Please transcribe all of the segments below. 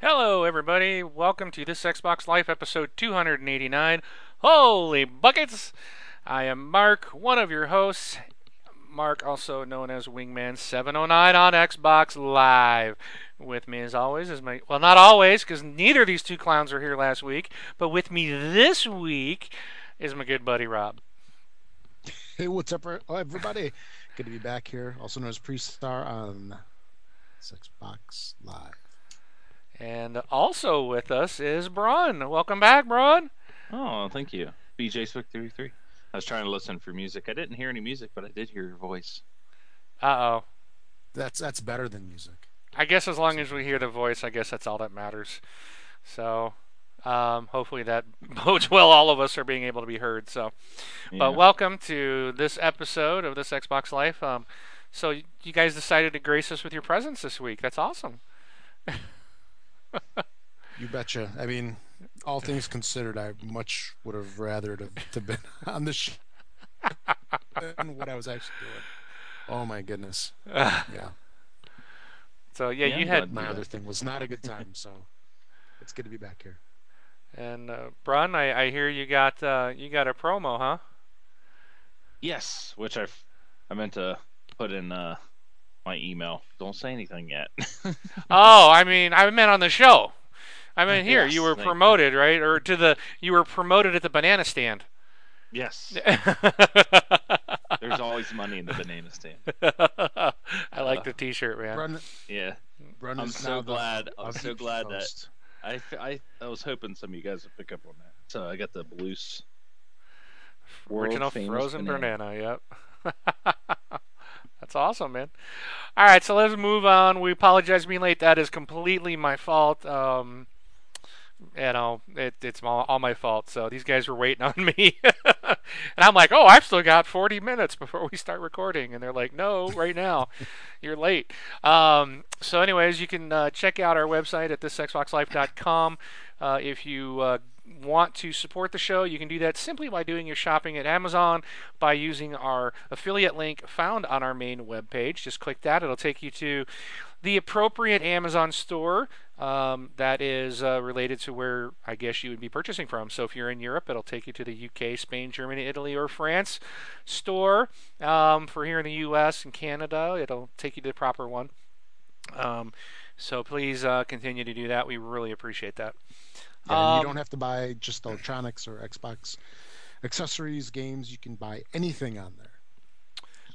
Hello, everybody. Welcome to this Xbox Life episode 289. Holy buckets! I am Mark, one of your hosts. Mark, also known as Wingman709 on Xbox Live. With me, as always, is my. Well, not always, because neither of these two clowns were here last week, but with me this week is my good buddy Rob. Hey, what's up, er, oh, everybody? Good to be back here, also known as Pre-Star on Xbox Live. And also with us is Braun. Welcome back, Braun. Oh, thank you. BJ Swick 33. I was trying to listen for music. I didn't hear any music, but I did hear your voice. Uh oh. That's that's better than music. I guess as long as we hear the voice, I guess that's all that matters. So, um, hopefully that bodes well. All of us are being able to be heard. So, Yeah. but welcome to this episode of this Xbox Life. Um, so you guys decided to grace us with your presence this week. That's awesome. You betcha. I mean, all things considered, I much would have rather to to been on the show than what I was actually doing. Oh my goodness. Yeah. so yeah, Yeah, you had My other thing was not a good time, so it's good to be back here. and uh, Brun. I, I hear you got uh, you got a promo, huh? Yes, which I I meant to put in uh, my email. Don't say anything yet. oh, I mean, I meant on the show. I mean, here Yes, you were thank you. promoted, right? Or to the you were promoted at the banana stand. yes. There's always money in the banana stand. I like the T-shirt, man. Brun, Yeah. Brun I'm so now the glad- I'm so the glad that- I, I I was hoping some of you guys would pick up on that. So I got the Bluth's Original world-famous frozen banana. Yep. That's awesome, man. All right, so let's move on. We apologize being late. That is completely my fault. Um, you know, it, it's all, all my fault. So these guys were waiting on me, and I'm like, "Oh, I've still got 40 minutes before we start recording," and they're like, "No, right now, you're late." Um, so, anyways, you can uh, check out our website at thisxboxlife.com uh, if you uh, want to support the show, you can do that simply by doing your shopping at Amazon by using our affiliate link found on our main webpage. Just click that, it'll take you to the appropriate Amazon store um, that is uh, related to where I guess you would be purchasing from. So if you're in Europe, it'll take you to the UK, Spain, Germany, Italy, or France store. Um, for here in the US and Canada, it'll take you to the proper one. Um, so please uh, continue to do that. We really appreciate that. Yeah, Um, you don't have to buy just electronics or Xbox accessories, games. You can buy anything on there.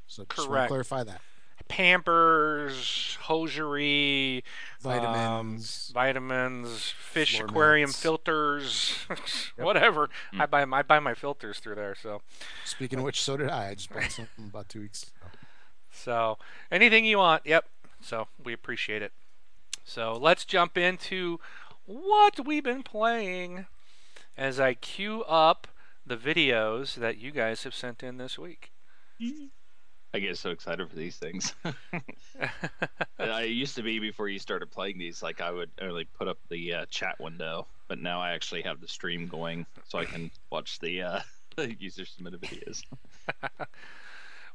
So just want to clarify that. Pampers, hosiery, Vitamins. um, vitamins, fish floor aquarium mats. filters, whatever. Mm. I buy I buy my filters through there. So Speaking of which, so did I. I just bought something about two weeks ago. so anything you want, yep. So we appreciate it. So let's jump into what we've been playing as I queue up the videos that you guys have sent in this week. I get so excited for these things. I used to be before you started playing these, like I would only put up the uh, chat window, but now I actually have the stream going, so I can watch the uh, user submitted videos.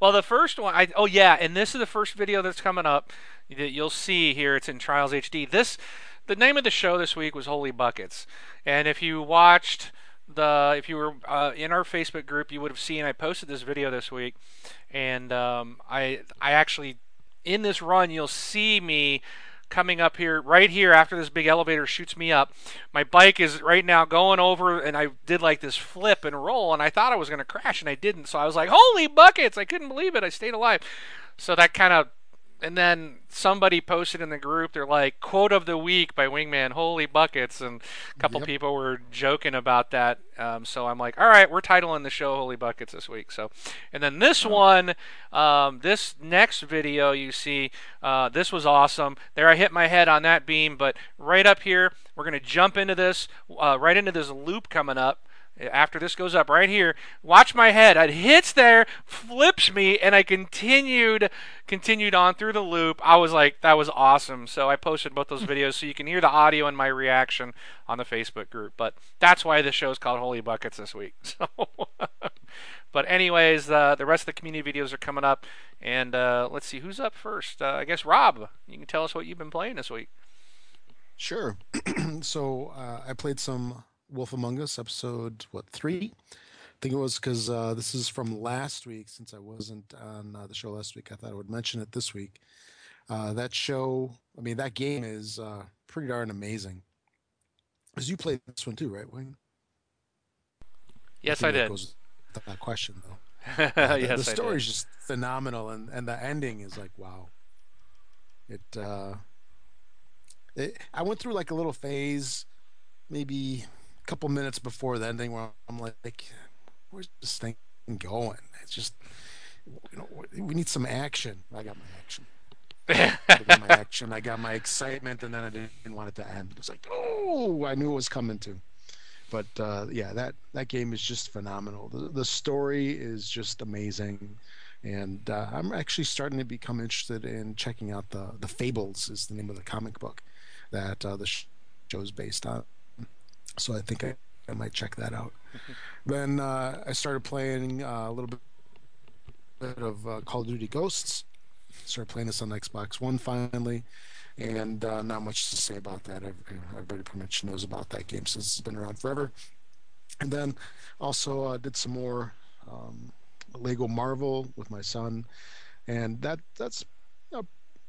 Well, the first one, I oh yeah, and this is the first video that's coming up that you'll see here. It's in Trials HD. This, the name of the show this week was Holy Buckets, and if you watched the, if you were uh, in our Facebook group, you would have seen I posted this video this week, and um, I I actually in this run you'll see me coming up here right here after this big elevator shoots me up. My bike is right now going over and i did like this flip and roll and i thought i was going to crash and i didn't. So i was like holy buckets! I couldn't believe it. I stayed alive. So that kind of and then somebody posted in the group they're like quote of the week by wingman holy buckets. And a couple Yep. people were joking about that. Um, so i'm like all right we're titling the show holy buckets this week. So and then this one um, this next video you see uh, this was awesome. There i hit my head on that beam but right up here we're going to jump into this uh, right into this loop coming up after this goes up right here watch my head. It hits there flips me and i continued continued on through the loop. I was like that was awesome. So i posted both those videos so you can hear the audio and my reaction on the facebook group. But that's why the is called holy buckets this week. So but anyways uh, the rest of the community videos are coming up. And uh, let's see who's up first? Uh, i guess rob you can tell us what you've been playing this week. Sure. so uh, I played some Wolf Among Us episode what three? I think it was because uh, this is from last week. Since I wasn't on uh, the show last week, I thought I would mention it this week. Uh, that show, I mean, that game is uh, pretty darn amazing. Because you played this one too, right, Wayne? Yes, I, I did. Goes that question though. yes, the story is just phenomenal, and and the ending is like wow. It, uh, it I went through like a little phase, maybe couple minutes before the ending, where I'm like, where's this thing going? It's just, you know, we need some action. I got my action. I got my action. I got my excitement, and then I didn't want it to end. It was like, oh, I knew it was coming to but uh, yeah, that that game is just phenomenal. The, the story is just amazing, and uh, I'm actually starting to become interested in checking out the the Fables is the name of the comic book that uh, the show is based on. So I think I, I might check that out. then uh, I started playing uh, a little bit of uh, Call of Duty Ghosts. Started playing this on Xbox One finally and uh, not much to say about that. Everybody pretty much knows about that game since it's been around forever. And then also uh, did some more um, Lego Marvel with my son, and that that's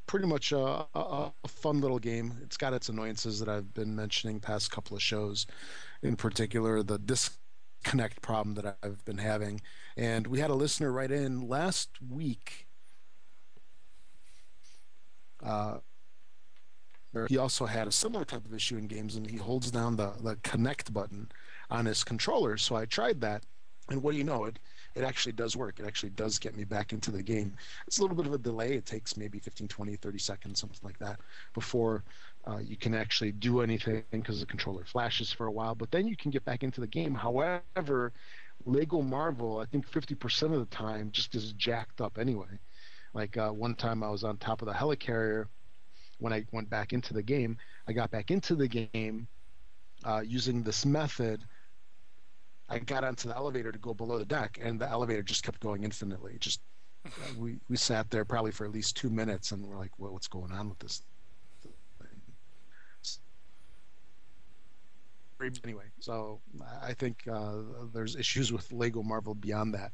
pretty much a, a, a, fun little game. It's got its annoyances that I've been mentioning past couple of shows, in particular the disconnect problem that I've been having. And we had a listener write in last week. Uh, he also had a similar type of issue in games, and he holds down the, the connect button on his controller. So I tried that, and what do you know? It it actually does work. It actually does get me back into the game. It's a little bit of a delay. It takes maybe 15, 20, 30 seconds, something like that, before uh, you can actually do anything because the controller flashes for a while. But then you can get back into the game. However, Lego Marvel, I think 50% of the time just is jacked up anyway. Like uh, one time I was on top of the helicarrier when I went back into the game. I got back into the game uh, using this method. I got onto the elevator to go below the deck, and the elevator just kept going infinitely. Just we we sat there probably for at least two minutes, and we're like, well, "What's going on with this?" Anyway, so I think uh, there's issues with Lego Marvel beyond that.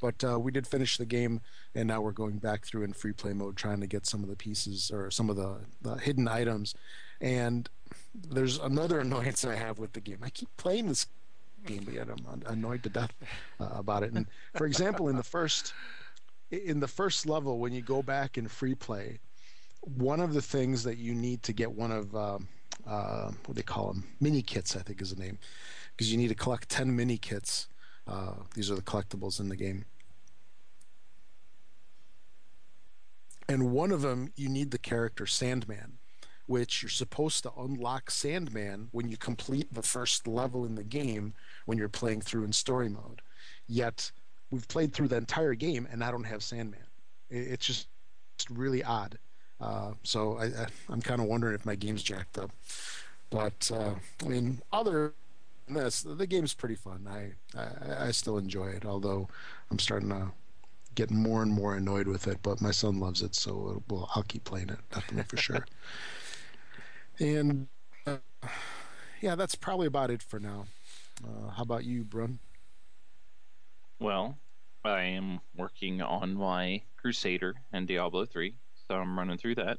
But uh, we did finish the game, and now we're going back through in free play mode, trying to get some of the pieces or some of the, the hidden items. And there's another annoyance I have with the game. I keep playing this game, but yet I'm annoyed to death uh, about it. And for example, in the first in the first level, when you go back in free play, one of the things that you need to get one of uh, uh, what they call them mini kits, I think is the name, because you need to collect ten mini kits uh, these are the collectibles in the game. And one of them, you need the character Sandman, which you're supposed to unlock Sandman when you complete the first level in the game when you're playing through in story mode. Yet, we've played through the entire game and I don't have Sandman. It's just really odd. Uh, so I, am kind of wondering if my game's jacked up. But uh, I mean, other than this the game's pretty fun. I, I I still enjoy it, although I'm starting to get more and more annoyed with it. But my son loves it, so well, I'll keep playing it definitely for sure. And uh, yeah, that's probably about it for now. Uh, how about you, Brun? Well, I am working on my Crusader and Diablo 3, so I'm running through that.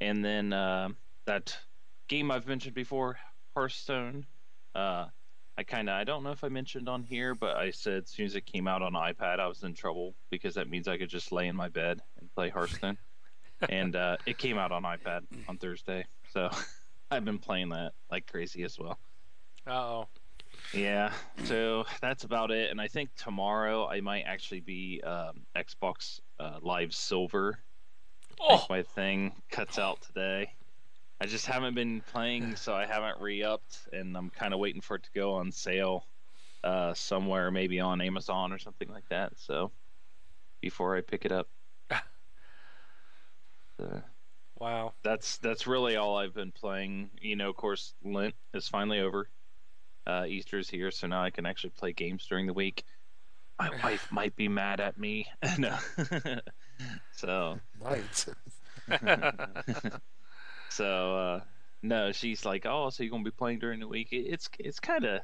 And then uh, that game I've mentioned before, Hearthstone, uh, I kind of I don't know if I mentioned on here, but I said as soon as it came out on iPad, I was in trouble because that means I could just lay in my bed and play Hearthstone. and uh, it came out on iPad on Thursday, so I've been playing that like crazy as well. oh. Yeah, so that's about it. And I think tomorrow I might actually be um, Xbox uh, Live Silver. Oh. my thing cuts out today. I just haven't been playing, so I haven't re-upped, and I'm kind of waiting for it to go on sale uh, somewhere, maybe on Amazon or something like that. So before I pick it up. so, wow. That's that's really all I've been playing. You know, of course, Lent is finally over. Uh, Easter's here, so now I can actually play games during the week. My wife might be mad at me. no. so. Right. So uh, no, she's like, oh, so you're gonna be playing during the week? It's it's kind of,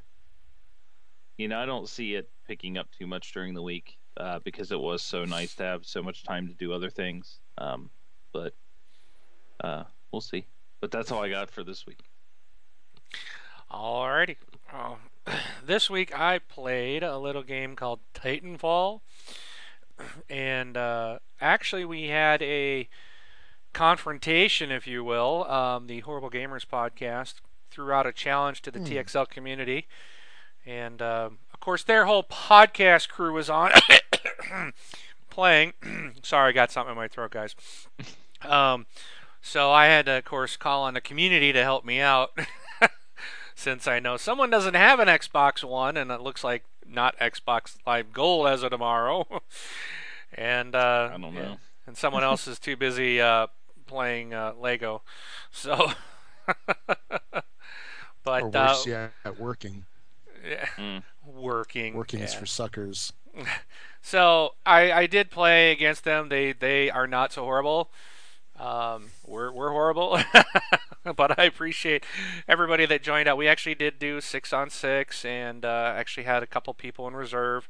you know, I don't see it picking up too much during the week uh, because it was so nice to have so much time to do other things. Um, but uh, we'll see. But that's all I got for this week. Alrighty. Oh, this week I played a little game called Titanfall, and uh, actually we had a confrontation, if you will. Um, the Horrible Gamers podcast threw out a challenge to the Hmm. TXL community, and uh, of course their whole podcast crew was on playing. Sorry, I got something in my throat, guys. Um, so I had to, of course, call on the community to help me out. Since I know someone doesn't have an Xbox One, and it looks like not Xbox Live Gold as of tomorrow, and uh, I don't yeah, and someone else is too busy uh, playing uh, Lego. So, but or uh, worse yet, working. yeah, Mm. working, Working is for suckers. So I, I did play against them. They they are not so horrible. Um, we're we're horrible, but I appreciate everybody that joined out. We actually did do six on six, and uh, actually had a couple people in reserve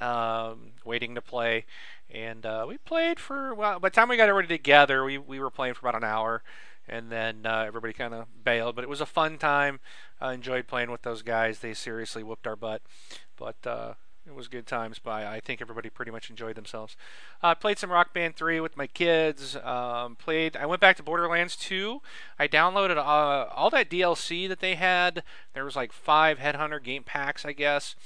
um, waiting to play. And uh, we played for well. By the time we got everybody together, we we were playing for about an hour, and then uh, everybody kind of bailed. But it was a fun time. I enjoyed playing with those guys. They seriously whooped our butt, but. It was good times by I think everybody pretty much enjoyed themselves. I uh, played some Rock Band 3 with my kids. Um, played. I went back to Borderlands 2. I downloaded uh, all that DLC that they had. There was like five Headhunter game packs, I guess,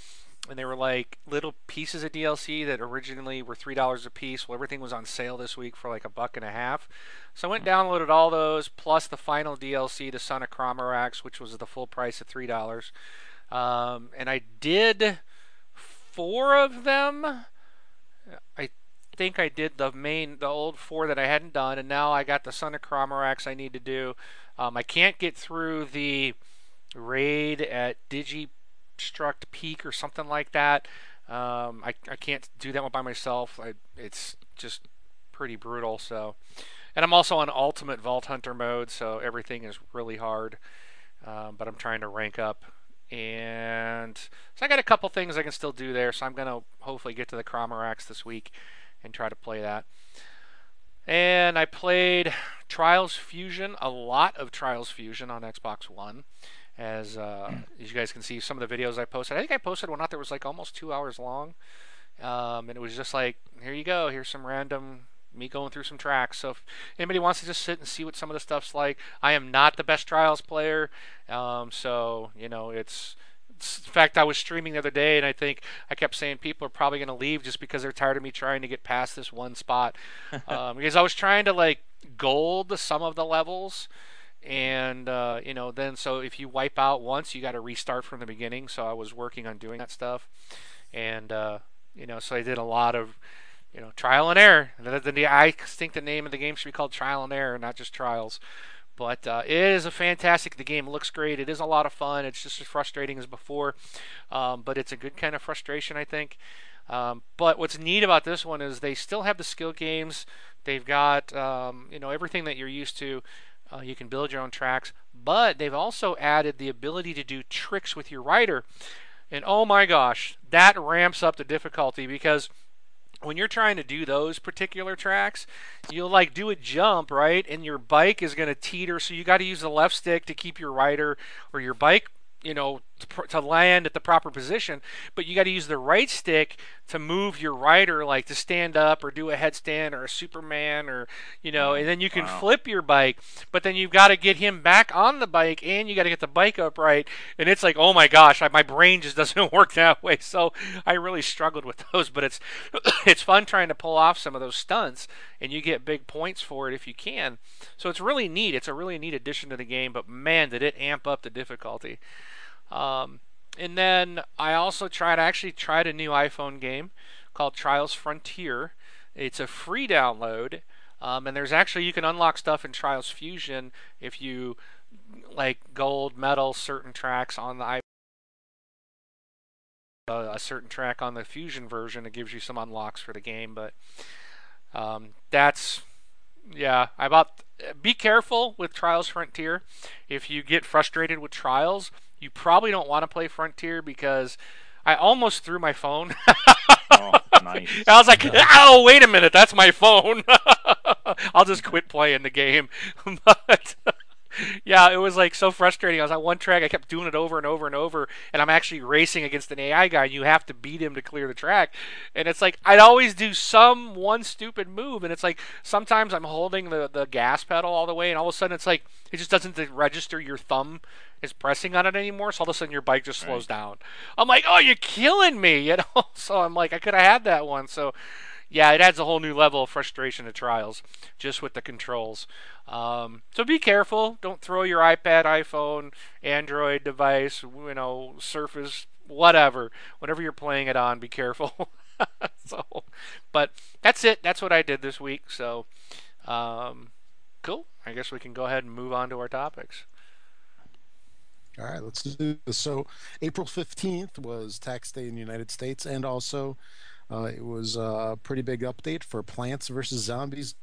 and they were like little pieces of DLC that originally were three dollars a piece. Well, everything was on sale this week for like a buck and a half. So I went and downloaded all those plus the final DLC, the Son of Crawmerax, which was the full price of three dollars. Um, and I did four of them. I think I did the main, the old four that I hadn't done, and now I got the Son of Crawmerax I need to do. Um, I can't get through the raid at Digistruct Peak or something like that. Um, I, I can't do that one by myself. I, it's just pretty brutal. So, and I'm also on Ultimate Vault Hunter mode, so everything is really hard. Um, but I'm trying to rank up and so I got a couple things I can still do there. So I'm gonna hopefully get to the Crawmerax this week and try to play that. And I played Trials Fusion, a lot of Trials Fusion on Xbox One. As uh, as you guys can see, some of the videos I posted. I think I posted one out that was like almost two hours long, um, and it was just like, here you go, here's some random me going through some tracks. So if anybody wants to just sit and see what some of the stuff's like, I am not the best Trials player. Um, so you know, it's, it's. In fact, I was streaming the other day, and I think I kept saying people are probably going to leave just because they're tired of me trying to get past this one spot. um, because I was trying to like gold some of the levels, and uh, you know, then so if you wipe out once, you got to restart from the beginning. So I was working on doing that stuff, and uh, you know, so I did a lot of you know, trial and error. I think the name of the game should be called Trial and Error, not just Trials. But uh, it is a fantastic. The game looks great. It is a lot of fun. It's just as frustrating as before, um, but it's a good kind of frustration, I think. Um, but what's neat about this one is they still have the skill games. They've got um, you know everything that you're used to. Uh, you can build your own tracks, but they've also added the ability to do tricks with your rider. And oh my gosh, that ramps up the difficulty because when you're trying to do those particular tracks, you'll like do a jump, right? And your bike is going to teeter, so you got to use the left stick to keep your rider or your bike, you know, to, to land at the proper position. But you got to use the right stick to move your rider, like to stand up or do a headstand or a Superman or, you know, and then you can Wow. flip your bike. But then you've got to get him back on the bike and you got to get the bike upright. And it's like, oh my gosh, I, my brain just doesn't work that way. So I really struggled with those. But it's it's fun trying to pull off some of those stunts, and you get big points for it if you can. So it's really neat. It's a really neat addition to the game. But man, did it amp up the difficulty. Um, and then I also tried, I actually tried a new iPhone game called Trials Frontier. It's a free download, um, and there's actually you can unlock stuff in Trials Fusion if you like gold, metal, certain tracks on the iPhone. Uh, a certain track on the Fusion version, it gives you some unlocks for the game. But um, that's yeah, I about be careful with Trials Frontier. If you get frustrated with Trials, you probably don't want to play Frontier because I almost threw my phone. Oh, nice. I was like, "Oh, wait a minute, that's my phone." I'll just quit playing the game. but yeah, it was like so frustrating. I was on one track, I kept doing it over and over and over, and I'm actually racing against an AI guy. And you have to beat him to clear the track, and it's like I'd always do some one stupid move, and it's like sometimes I'm holding the the gas pedal all the way, and all of a sudden it's like it just doesn't register your thumb is pressing on it anymore. So all of a sudden your bike just slows right. down. I'm like, oh, you're killing me, you know. So I'm like, I could have had that one. So yeah, it adds a whole new level of frustration to trials just with the controls. Um, so be careful. Don't throw your iPad, iPhone, Android device, you know, Surface, whatever, whatever you're playing it on. Be careful. so, but that's it. That's what I did this week. So, um, cool. I guess we can go ahead and move on to our topics. All right, let's do this. So, April 15th was tax day in the United States, and also uh, it was a pretty big update for Plants vs. Zombies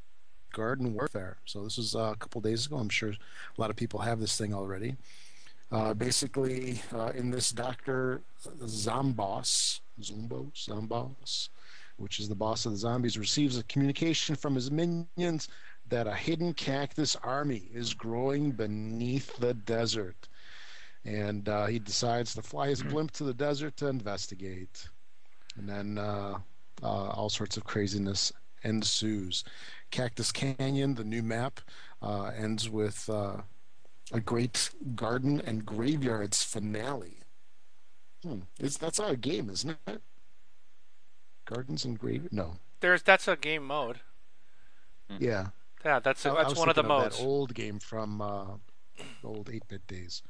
Garden Warfare. So this was uh, a couple days ago. I'm sure a lot of people have this thing already. Uh, basically, uh, in this Doctor Zomboss, Zumbo Zomboss, which is the boss of the zombies, receives a communication from his minions that a hidden cactus army is growing beneath the desert, and uh, he decides to fly his blimp to the desert to investigate and then uh, uh, all sorts of craziness ensues. Cactus Canyon, the new map, uh, ends with uh, a great garden and graveyards finale. Hmm. It's, that's our game, isn't it? Gardens and grave? No. There's that's a game mode. Yeah. Yeah, that's a, that's one of the of modes. That old game from uh, the old 8-bit days.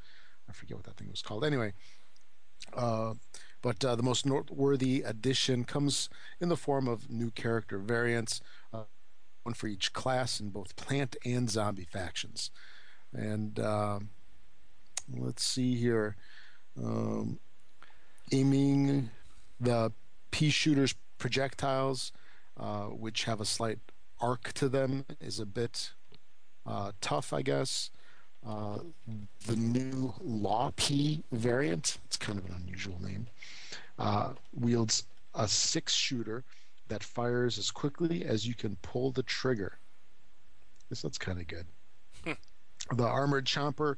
I forget what that thing was called. Anyway, uh, but uh, the most noteworthy addition comes in the form of new character variants, uh, one for each class in both plant and zombie factions. And uh, let's see here. Um, aiming the pea shooter's projectiles, uh, which have a slight arc to them, is a bit uh, tough, I guess. Uh, the new Law Pea variant, it's kind of an unusual name, uh, wields a six shooter that fires as quickly as you can pull the trigger. This that's kind of good. Hmm. the armored chomper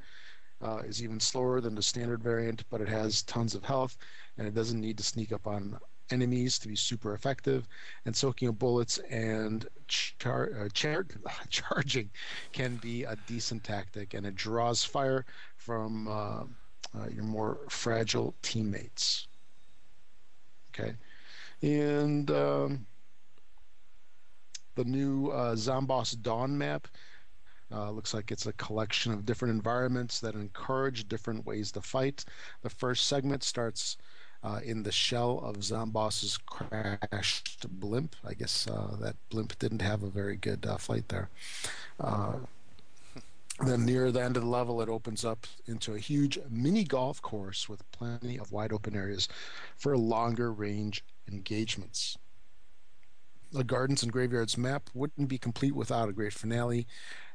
uh, is even slower than the standard variant, but it has tons of health and it doesn't need to sneak up on enemies to be super effective. And soaking of bullets and char- uh, char- charging can be a decent tactic, and it draws fire from uh, uh your more fragile teammates. Okay, and um, the new uh, Zomboss Down map uh, looks like it's a collection of different environments that encourage different ways to fight. The first segment starts uh, in the shell of Zomboss's crashed blimp. I guess uh, that blimp didn't have a very good uh, flight there. Uh, then near the end of the level, it opens up into a huge mini golf course with plenty of wide open areas for longer range engagements. The Gardens and Graveyards map wouldn't be complete without a great finale,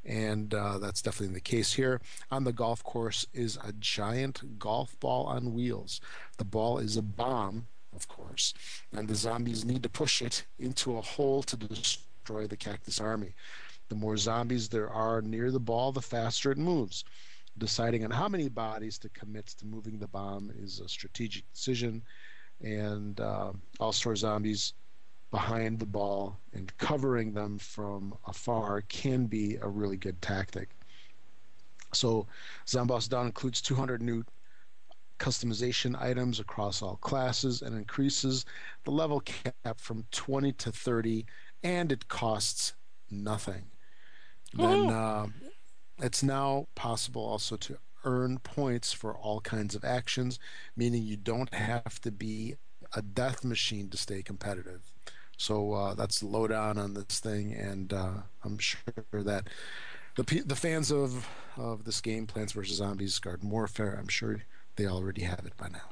and uh, that's definitely the case here. On the golf course is a giant golf ball on wheels. The ball is a bomb, of course, and the zombies need to push it into a hole to destroy the cactus army. The more zombies there are near the ball, the faster it moves. Deciding on how many bodies to commit to moving the bomb is a strategic decision, and uh, all-star zombies behind the ball and covering them from afar can be a really good tactic. So Zomboss Down includes 200 new customization items across all classes and increases the level cap from 20 to 30 and it costs nothing then uh, it's now possible also to earn points for all kinds of actions, meaning you don't have to be a death machine to stay competitive. So uh, that's the lowdown on this thing, and uh, I'm sure that the the fans of of this game, Plants vs Zombies Garden Warfare, I'm sure they already have it by now.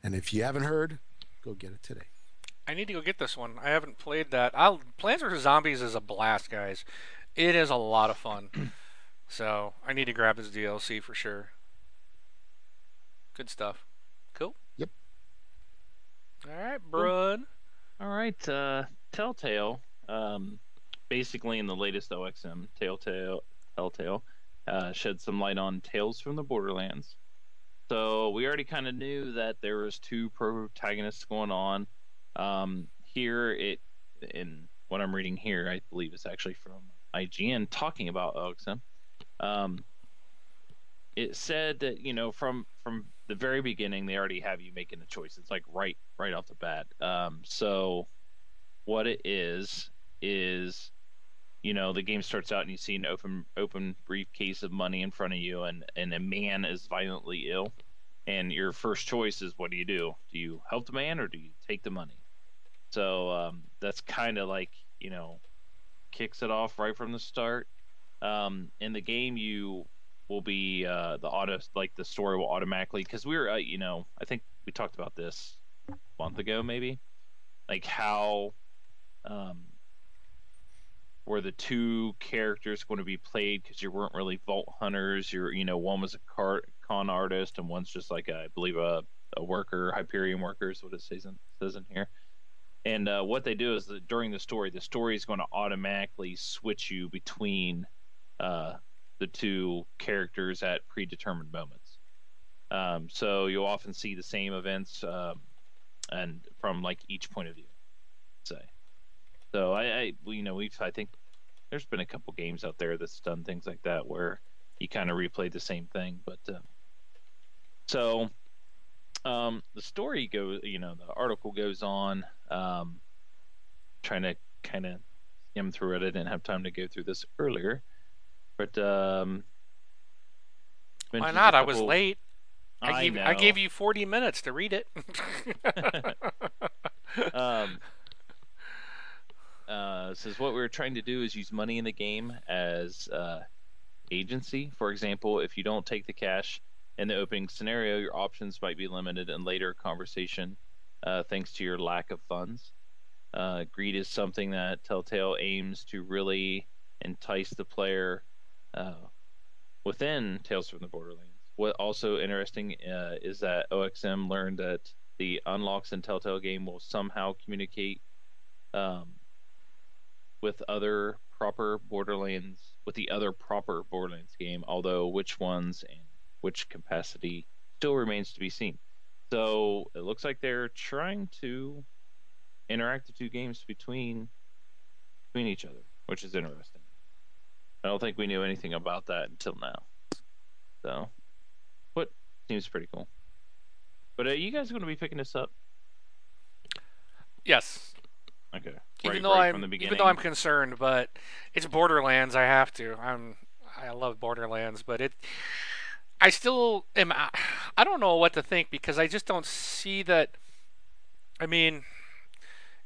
And if you haven't heard, go get it today. I need to go get this one. I haven't played that. I'll, Plants vs Zombies is a blast, guys It is a lot of fun. so I need to grab this DLC for sure. Good stuff. Cool. Yep. All right, Brun. All right, uh, Telltale. Um, basically, in the latest OXM, Telltale, Telltale uh, shed some light on Tales from the Borderlands. So we already kind of knew that there was two protagonists going on. Um, here, it in what I'm reading here, I believe is actually from IGN talking about OXM. Um, it said that you know from from the very beginning they already have you making a choice. It's like right right off the bat. Um, so what it is is you know the game starts out and you see an open open briefcase of money in front of you and and a man is violently ill and your first choice is what do you do do you help the man or do you take the money so um, that's kind of like you know kicks it off right from the start um, in the game you will be uh, the auto like the story will automatically because we were uh, you know i think we talked about this a month ago maybe like how um, were the two characters going to be played because you weren't really vault hunters. You're, you know, one was a car, con artist and one's just like a, I believe a, a worker, Hyperion worker is what it says in, says in here. And uh, what they do is that during the story, the story is going to automatically switch you between uh, the two characters at predetermined moments. Um, so you'll often see the same events um, and from like each point of view. Say. So I, I, you know, we've I think there's been a couple games out there that's done things like that where you kind of replay the same thing. But uh, so um, the story goes, you know, the article goes on. Um, trying to kind of skim through it. I didn't have time to go through this earlier, but um, why not? I was late. I, I gave know. I gave you 40 minutes to read it. um, uh, says what we're trying to do is use money in the game as uh, agency. For example, if you don't take the cash in the opening scenario, your options might be limited in later conversation, uh, thanks to your lack of funds. Uh, greed is something that Telltale aims to really entice the player uh, within Tales from the Borderlands. What also interesting uh, is that OXM learned that the unlocks in Telltale game will somehow communicate um, with other proper Borderlands with the other proper Borderlands game, although which ones and which capacity still remains to be seen. So it looks like they're trying to interact the two games between between each other, which is interesting. I don't think we knew anything about that until now. So, what seems pretty cool. But are you guys going to be picking this up? yes. Okay. Even Right- though right I'm from the even though I'm concerned, but it's Borderlands. I have to. I'm I love Borderlands, but it. I still am. I don't know what to think because I just don't see that. I mean,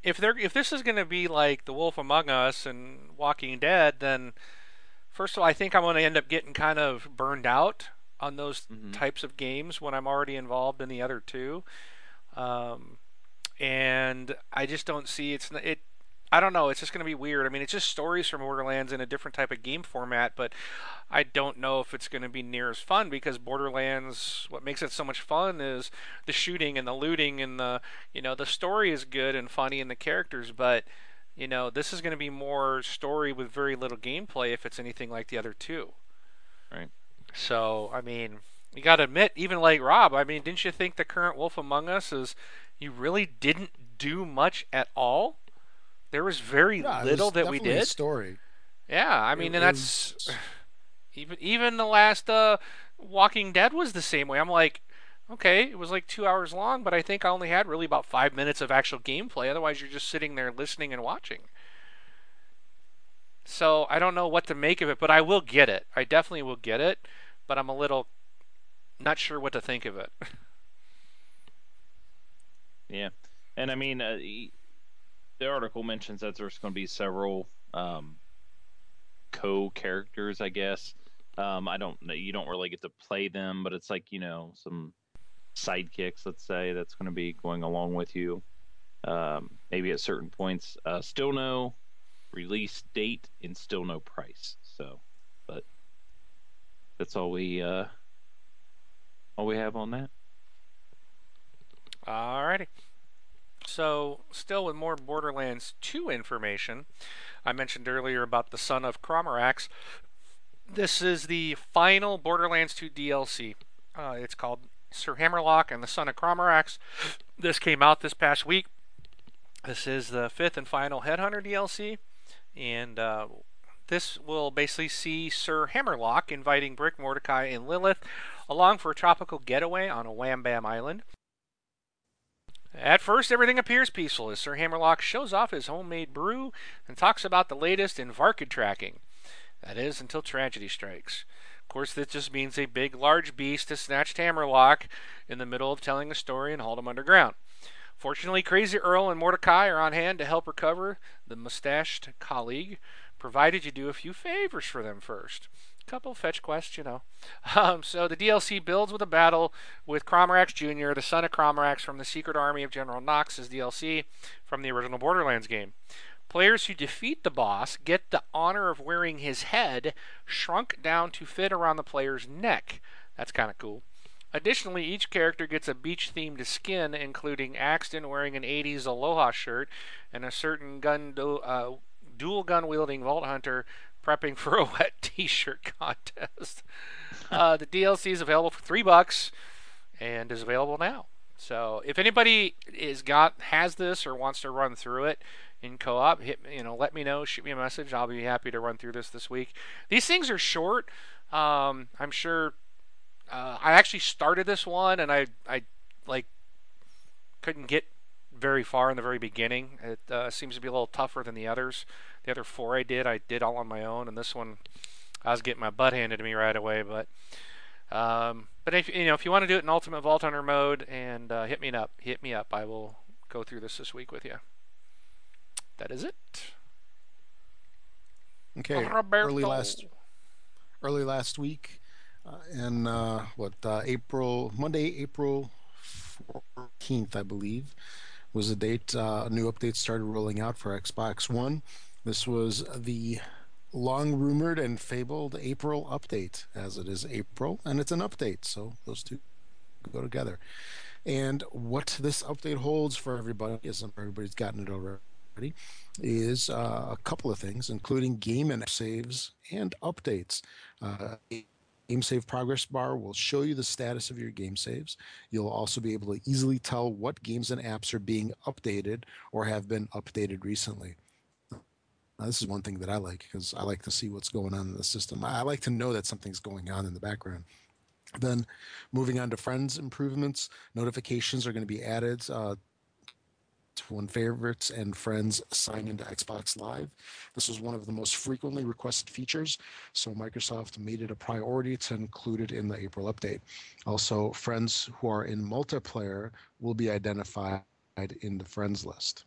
if they're if this is going to be like The Wolf Among Us and Walking Dead, then first of all, I think I'm going to end up getting kind of burned out on those Mhm. types of games when I'm already involved in the other two. Um, and I just don't see it's it. I don't know. It's just going to be weird. I mean, it's just stories from Borderlands in a different type of game format, but I don't know if it's going to be near as fun because Borderlands. What makes it so much fun is the shooting and the looting and the you know the story is good and funny and the characters, but you know this is going to be more story with very little gameplay if it's anything like the other two. Right. So I mean, you got to admit, even like Rob, I mean, didn't you think the current Wolf Among Us is you really didn't do much at all? There was very Yeah, little was that we definitely a did. Story. Yeah, I mean, It and that's was- even even the last uh, Walking Dead was the same way. I'm like, okay, it was like two hours long, but I think I only had really about five minutes of actual gameplay. Otherwise, you're just sitting there listening and watching. So I don't know what to make of it, but I will get it. I definitely will get it, but I'm a little not sure what to think of it. Yeah, and I mean, uh, the article mentions that there's going to be several um, co-characters, I guess. Um, I don't know. You don't really get to play them, but it's like you know some sidekicks, let's say, that's going to be going along with you. Um, maybe at certain points. Uh, still no release date and still no price. So, but that's all we uh, all we have on that. Alrighty. So, still with more Borderlands 2 information, I mentioned earlier about the Son of Crawmerax. This is the final Borderlands 2 DLC. Uh, it's called Sir Hammerlock and the Son of Crawmerax. This came out this past week. This is the fifth and final Headhunter DLC, and uh, this will basically see Sir Hammerlock inviting Brick, Mordecai, and Lilith along for a tropical getaway on a Wam Bam Island. At first, everything appears peaceful as Sir Hammerlock shows off his homemade brew and talks about the latest in Varkid tracking. That is, until tragedy strikes. Of course, this just means a big, large beast has snatched Hammerlock in the middle of telling a story and hauled him underground. Fortunately, Crazy Earl and Mordecai are on hand to help recover the mustached colleague, provided you do a few favors for them first. A Couple fetch quests, you know. Um, so the DLC builds with a battle with Crawmerax Jr., the son of Crawmerax from the Secret Army of General Knoxx as DLC from the original Borderlands game. Players who defeat the boss get the honor of wearing his head shrunk down to fit around the player's neck. That's kind of cool. Additionally, each character gets a beach themed skin, including Axton wearing an 80s Aloha shirt and a certain gun du- uh, dual gun wielding Vault Hunter prepping for a wet t shirt contest. Uh, the DLC is available for three bucks and is available now. So if anybody is got has this or wants to run through it in co-op, hit you know let me know, shoot me a message. I'll be happy to run through this this week. These things are short. Um, I'm sure uh, I actually started this one and I I like couldn't get very far in the very beginning. It uh, seems to be a little tougher than the others. The other four I did, I did all on my own, and this one I was getting my butt handed to me right away. But um, but if you know if you want to do it in Ultimate Vault Hunter mode, and uh, hit me up, hit me up. I will go through this this week with you. That is it. Okay. Roberto. Early last early last week, uh, and uh, what uh, April Monday, April fourteenth, I believe, was the date uh, a new update started rolling out for Xbox One. This was the long rumored and fabled April update, as it is April and it's an update, so those two go together. And what this update holds for everybody, is everybody's gotten it already, is uh, a couple of things, including game and saves and updates. Uh, game save progress bar will show you the status of your game saves. You'll also be able to easily tell what games and apps are being updated or have been updated recently. Now, this is one thing that I like because I like to see what's going on in the system. I like to know that something's going on in the background. Then, moving on to friends improvements, notifications are going to be added uh, when favorites and friends sign into Xbox Live. This was one of the most frequently requested features, so Microsoft made it a priority to include it in the April update. Also, friends who are in multiplayer will be identified in the friends list.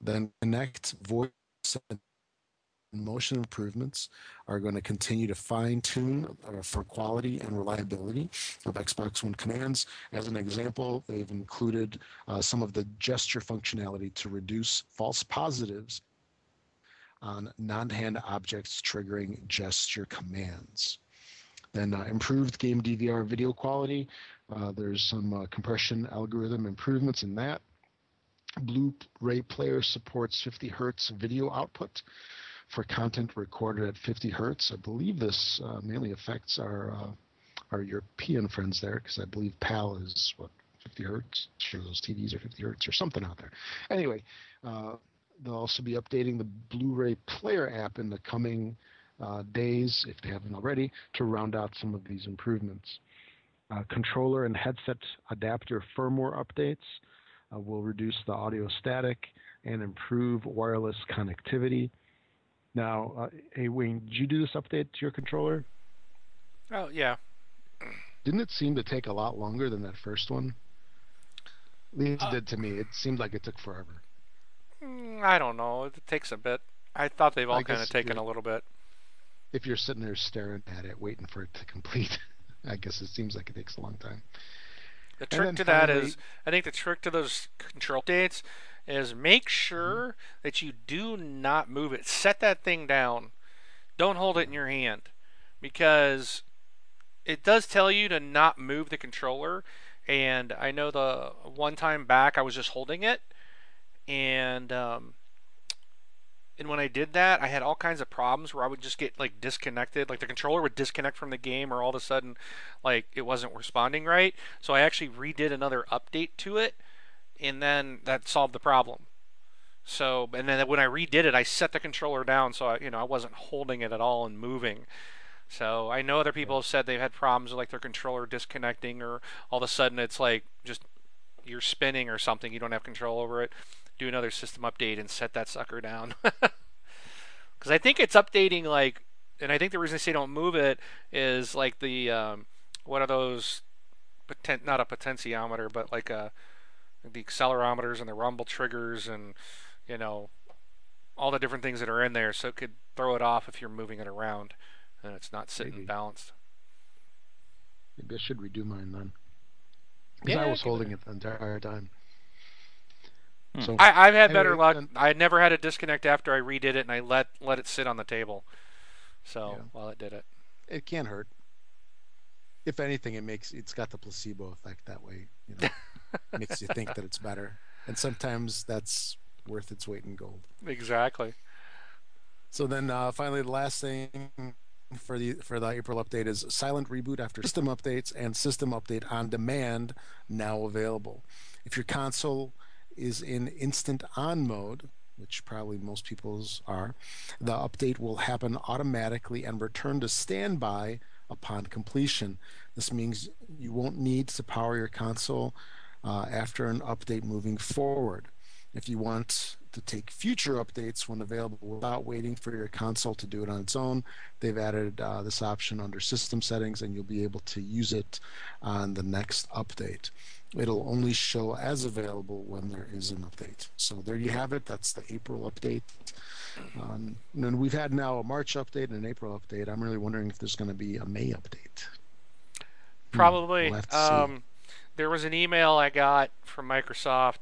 Then, Kinect voice motion improvements are going to continue to fine tune uh, for quality and reliability of Xbox One commands. As an example, they've included uh, some of the gesture functionality to reduce false positives on non hand objects triggering gesture commands. Then uh, improved game DVR video quality. Uh, there's some uh, compression algorithm improvements in that. Blu-ray player supports 50 hertz video output for content recorded at 50 hertz. I believe this uh, mainly affects our uh, our European friends there because I believe PAL is what 50 hertz. Sure, those TVs are 50 hertz or something out there. Anyway, uh, they'll also be updating the Blu-ray player app in the coming uh, days, if they haven't already, to round out some of these improvements. Uh, controller and headset adapter firmware updates uh, will reduce the audio static and improve wireless connectivity. Now, uh, hey Wayne, did you do this update to your controller? Oh yeah. Didn't it seem to take a lot longer than that first one? At least it Uh, did to me. It seemed like it took forever. Mm, I don't know. It takes a bit. I thought they've all kind of taken a little bit. If you're sitting there staring at it, waiting for it to complete, I guess it seems like it takes a long time. The trick to that finally- is, I think the trick to those control updates is make sure that you do not move it. Set that thing down. Don't hold it in your hand because it does tell you to not move the controller. And I know the one time back I was just holding it, and um, and when I did that, I had all kinds of problems where I would just get like disconnected, like the controller would disconnect from the game, or all of a sudden, like it wasn't responding right. So I actually redid another update to it, and then that solved the problem. So, and then when I redid it, I set the controller down so I, you know I wasn't holding it at all and moving. So I know other people have said they've had problems with like their controller disconnecting, or all of a sudden it's like just you're spinning or something, you don't have control over it. Do another system update and set that sucker down. Because I think it's updating like, and I think the reason they say don't move it is like the um, what are those? Poten- not a potentiometer, but like a the accelerometers and the rumble triggers and you know all the different things that are in there, so it could throw it off if you're moving it around and it's not sitting Maybe. balanced. Maybe I should redo mine then. Because Yeah, I was give it holding it the entire time. Hmm. So I, I've had better Anyway, luck. and- I never had a disconnect after I redid it, and I let let it sit on the table. So Yeah. while it did it, it can't hurt. If anything, it makes it's got the placebo effect that way. You know, makes you think that it's better, and sometimes that's worth its weight in gold. exactly. So then, uh, finally, the last thing for the for the April update is silent reboot after system updates and system update on demand now available. If your console is in instant on mode, which probably most people's are, the update will happen automatically and return to standby upon completion. This means you won't need to power your console uh, after an update moving forward. If you want to take future updates when available without waiting for your console to do it on its own, they've added uh, this option under system settings and you'll be able to use it on the next update. It'll only show as available when there is an update. So there you have it. That's the April update. Um, and we've had now a March update and an April update. I'm really wondering if there's going to be a May update. Probably. we'll have to see. there was an email I got from Microsoft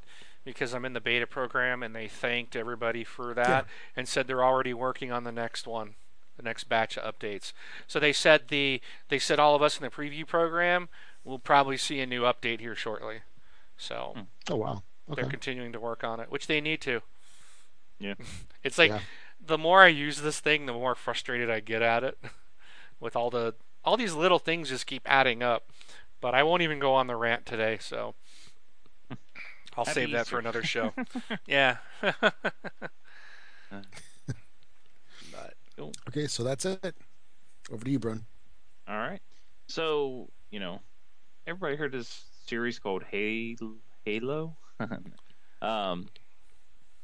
because I'm in the beta program, and they thanked everybody for that Yeah. and said they're already working on the next one, the next batch of updates. So they said the they said all of us in the preview program will probably see a new update here shortly. So Hmm. Oh wow. Okay. they're continuing to work on it, which they need to. Yeah. it's like Yeah. the more I use this thing, the more frustrated I get at it. With all the all these little things just keep adding up. But I won't even go on the rant today, so I'll Happy save that for another show. yeah. but Okay, so that's it. Over to you, Brun. All right. So, you know, everybody heard this series called Halo? Halo? um,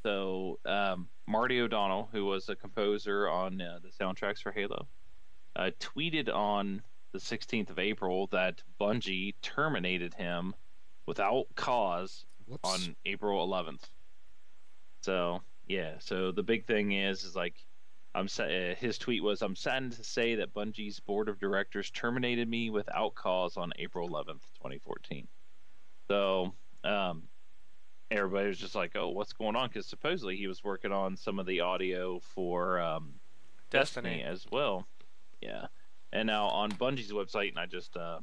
so, um, Marty O'Donnell, who was a composer on uh, the soundtracks for Halo, uh, tweeted on the 16th of April that Bungie terminated him without cause Whoops. on April 11th. So yeah, so the big thing is is like I'm sa- uh, his tweet was I'm saddened to say that Bungie's board of directors terminated me without cause on April 11th, 2014. So um, everybody was just like, oh, what's going on? Because supposedly he was working on some of the audio for um, Destiny. as well. Yeah. And now on Bungie's website, and I just uh,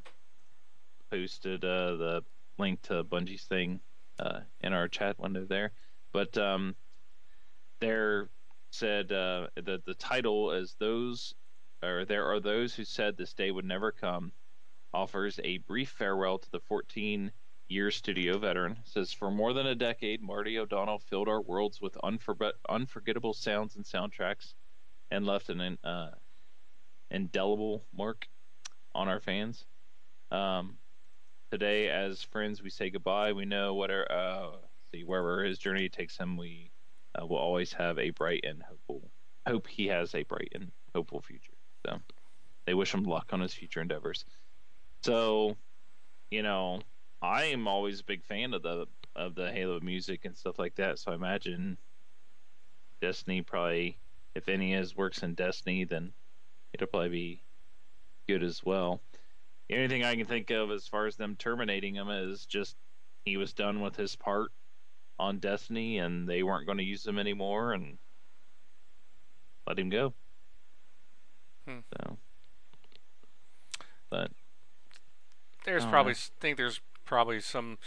posted uh, the link to Bungie's thing uh, in our chat window there. But um, there said uh, the the title is those, or there are those who said this day would never come. Offers a brief farewell to the 14 year studio veteran. Says for more than a decade, Marty O'Donnell filled our worlds with unfor- unforgettable sounds and soundtracks, and left an uh, indelible mark on our fans. Um, today, as friends, we say goodbye. We know whatever, uh, see wherever his journey takes him, we uh, will always have a bright and hopeful. Hope he has a bright and hopeful future. So they wish him luck on his future endeavors. So, you know, I am always a big fan of the of the Halo music and stuff like that. So I imagine Destiny probably, if any is works in Destiny, then it'll probably be good as well. The only thing I can think of as far as them terminating him is just he was done with his part on Destiny, and they weren't going to use him anymore, and let him go. Hmm. So, but There's probably yeah. think there's probably some.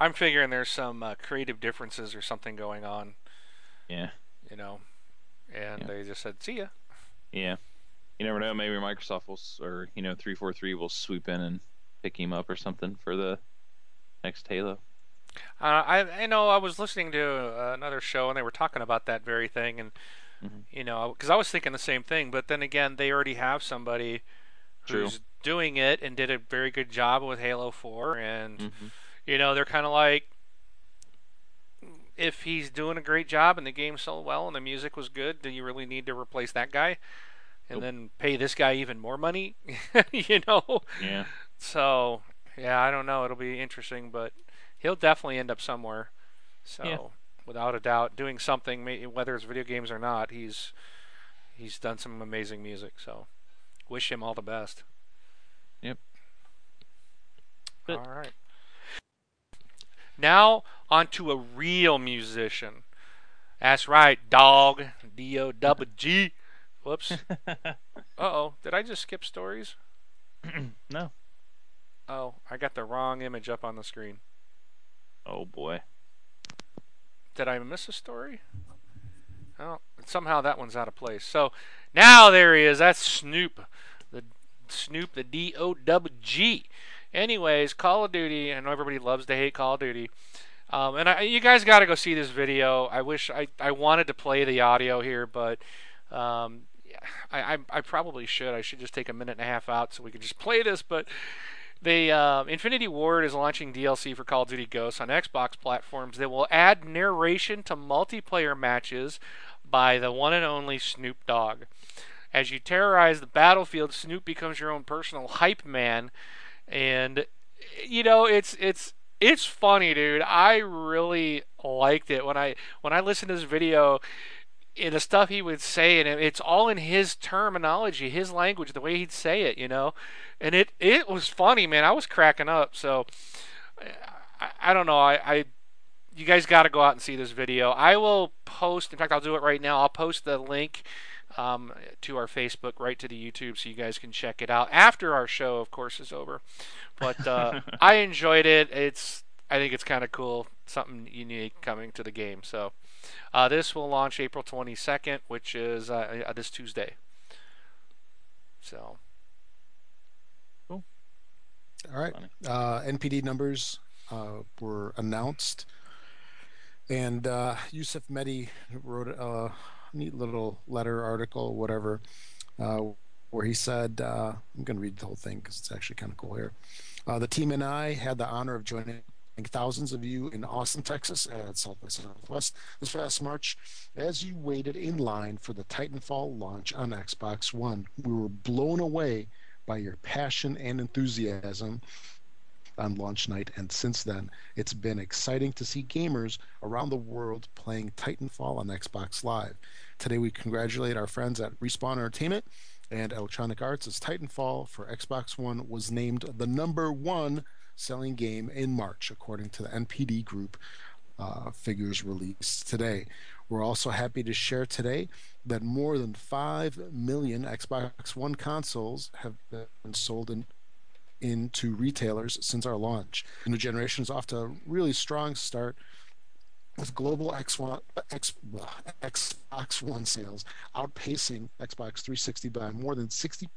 I'm figuring there's some uh, creative differences or something going on. yeah, You know, and Yeah. they just said, "See ya." yeah, you never know. Maybe Microsoft will, or you know, three four three will swoop in and pick him up or something for the next Halo. Uh, I I know I was listening to uh, another show and they were talking about that very thing and Mhm. you know because I was thinking the same thing but then again they already have somebody True. who's doing it and did a very good job with Halo 4 and hmm you know they're kind of like if he's doing a great job and the game sold well and the music was good do you really need to replace that guy and Nope. then pay this guy even more money you know Yeah, so yeah, I don't know. It'll be interesting, but he'll definitely end up somewhere. So Yeah. without a doubt, doing something, whether it's video games or not, he's he's done some amazing music. So wish him all the best. Yep. But- all right. Now on to a real musician. That's right, dog. D O double G. Whoops. Uh oh. Did I just skip stories? no. Oh, I got the wrong image up on the screen. Oh boy. Did I miss a story? Oh, somehow that one's out of place. So now there he is. That's Snoop, the Snoop, the D O W G. Anyways, Call of Duty. I know everybody loves to hate Call of Duty. Um, and I, you guys got to go see this video. I wish I, I wanted to play the audio here, but um, I, I I probably should. I should just take a minute and a half out so we can just play this. But the uh, Infinity Ward is launching DLC for Call of Duty Ghosts on Xbox platforms that will add narration to multiplayer matches by the one and only Snoop Dogg. As you terrorize the battlefield, Snoop becomes your own personal hype man, and you know it's it's it's funny, dude. I really liked it when I when I listened to this video. In the stuff he would say, and it's all in his terminology, his language, the way he'd say it, you know, and it it was funny, man. I was cracking up. So I, I don't know. I, I you guys got to go out and see this video. I will post. In fact, I'll do it right now. I'll post the link um, to our Facebook, right to the YouTube, so you guys can check it out after our show, of course, is over. But uh, I enjoyed it. It's I think it's kind of cool, something unique coming to the game. So uh, this will launch April 22nd, which is uh, uh, this Tuesday. So Cool. All right. Uh, NPD numbers uh, were announced, and uh, Yusuf Mehdi wrote a neat little letter, article, whatever, uh, where he said, uh, "I'm going to read the whole thing because it's actually kind of cool here." Uh, the team and I had the honor of joining thousands of you in Austin, Texas, at South by Southwest this past March. As you waited in line for the Titanfall launch on Xbox One, we were blown away by your passion and enthusiasm on launch night. And since then, it's been exciting to see gamers around the world playing Titanfall on Xbox Live. Today, we congratulate our friends at Respawn Entertainment and Electronic Arts as Titanfall for Xbox One was named the number one selling game in March, according to the NPD Group uh, figures released today. We're also happy to share today that more than 5 million Xbox One consoles have been sold in, into retailers since our launch. The new generation is off to a really strong start with global X1, X, Xbox One sales outpacing Xbox 360 by more than 60%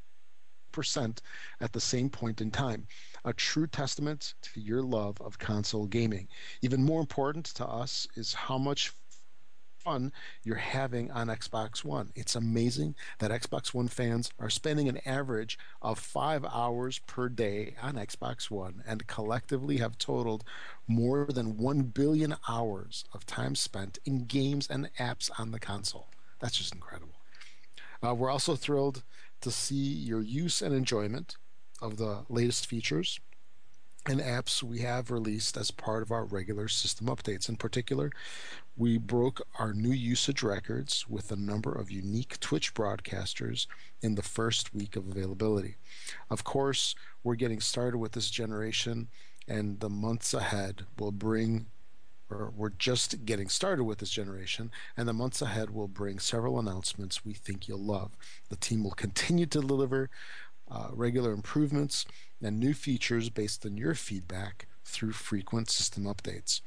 at the same point in time. A true testament to your love of console gaming. Even more important to us is how much fun you're having on Xbox One. It's amazing that Xbox One fans are spending an average of five hours per day on Xbox One and collectively have totaled more than 1 billion hours of time spent in games and apps on the console. That's just incredible. Uh, we're also thrilled to see your use and enjoyment of the latest features and apps we have released as part of our regular system updates. In particular, we broke our new usage records with a number of unique Twitch broadcasters in the first week of availability. Of course, we're getting started with this generation, and the months ahead will bring We're, just getting started with this generation, and the months ahead will bring several announcements we think you'll love. The team will continue to deliver uh, regular improvements and new features based on your feedback through frequent system updates.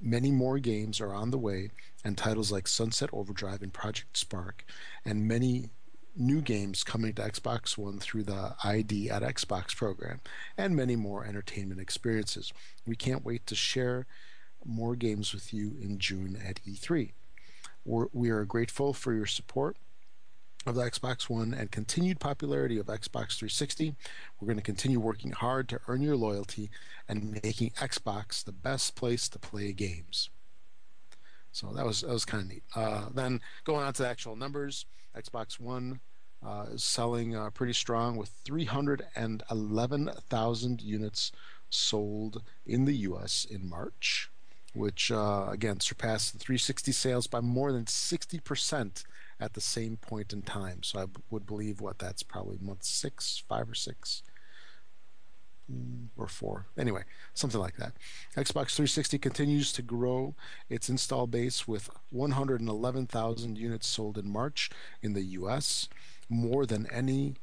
Many more games are on the way, and titles like Sunset Overdrive and Project Spark, and many new games coming to Xbox One through the ID at Xbox program, and many more entertainment experiences. We can't wait to share more games with you in June at E3. We're, we are grateful for your support of the Xbox One and continued popularity of Xbox 360. We're going to continue working hard to earn your loyalty and making Xbox the best place to play games. So that was that was kind of neat. Uh, then going on to the actual numbers, Xbox One uh, is selling uh, pretty strong with 311,000 units sold in the U.S. in March, which uh, again surpassed the 360 sales by more than 60 percent at the same point in time. So I would believe what that's probably month six, five or six, mm, or four. Anyway, something like that. Xbox 360 continues to grow its install base with 111,000 units sold in March in the US, more than any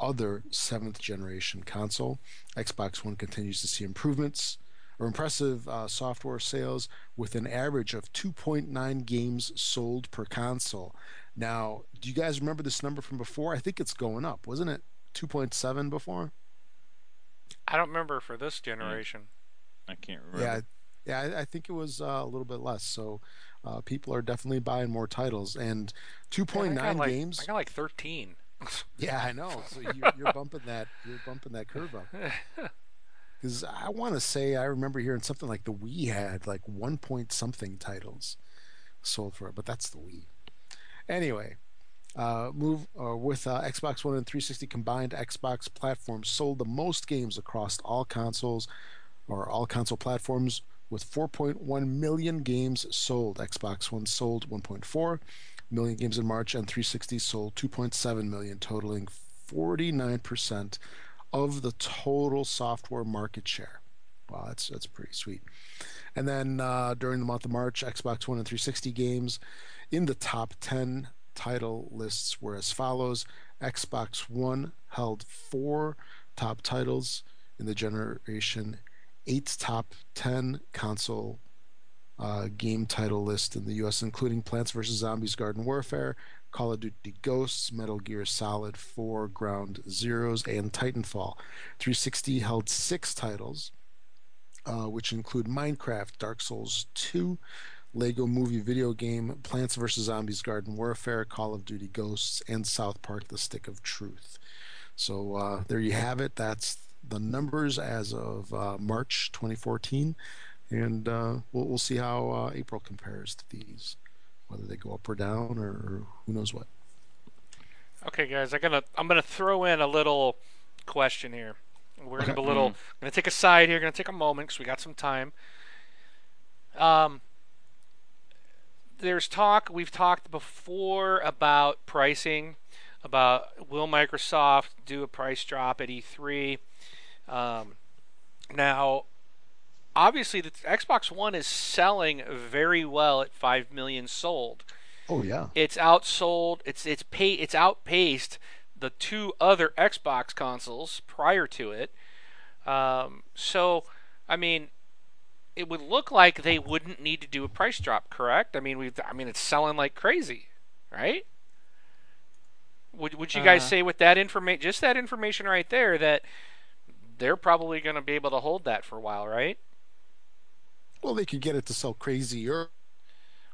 other seventh generation console. Xbox One continues to see improvements or impressive uh, software sales with an average of 2.9 games sold per console. Now, do you guys remember this number from before? I think it's going up, wasn't it? 2.7 before? I don't remember for this generation. I can't remember. Yeah, yeah, I, I think it was uh, a little bit less. So uh, people are definitely buying more titles, and 2.9 I like, games. I got like 13. Yeah, I know. So you're, you're bumping that. You're bumping that curve up. Because I want to say I remember hearing something like the Wii had like one point something titles sold for it, but that's the Wii. Anyway, uh, move uh, with uh, Xbox One and 360 combined, Xbox platforms sold the most games across all consoles or all console platforms with 4.1 million games sold. Xbox One sold 1.4 million games in March, and 360 sold 2.7 million, totaling 49% of the total software market share. Wow, that's that's pretty sweet. And then uh, during the month of March, Xbox One and 360 games in the top 10 title lists were as follows Xbox One held four top titles in the generation, eight top 10 console uh, game title list in the US, including Plants vs. Zombies Garden Warfare, Call of Duty Ghosts, Metal Gear Solid 4 Ground Zeroes, and Titanfall. 360 held six titles, uh, which include Minecraft, Dark Souls 2, Lego Movie video game, Plants vs. Zombies Garden Warfare, Call of Duty Ghosts, and South Park The Stick of Truth. So uh, there you have it. That's the numbers as of uh, March 2014. And uh, we'll, we'll see how uh, April compares to these, whether they go up or down or, or who knows what. Okay, guys, I'm gonna I'm gonna throw in a little question here. We're gonna Okay. be a little. Mm. gonna take a side here. Gonna take a moment because we got some time. Um, there's talk. We've talked before about pricing. About will Microsoft do a price drop at E3? Um, now, obviously, the Xbox One is selling very well at five million sold Oh, yeah. it's outsold it's it's pay it's outpaced the two other Xbox consoles prior to it. Um, so, I mean, it would look like they wouldn't need to do a price drop, correct? I mean, we I mean it's selling like crazy, right? Would would you guys Uh. say with that information, just that information right there, that they're probably going to be able to hold that for a while, right? Well, they could get it to sell crazier.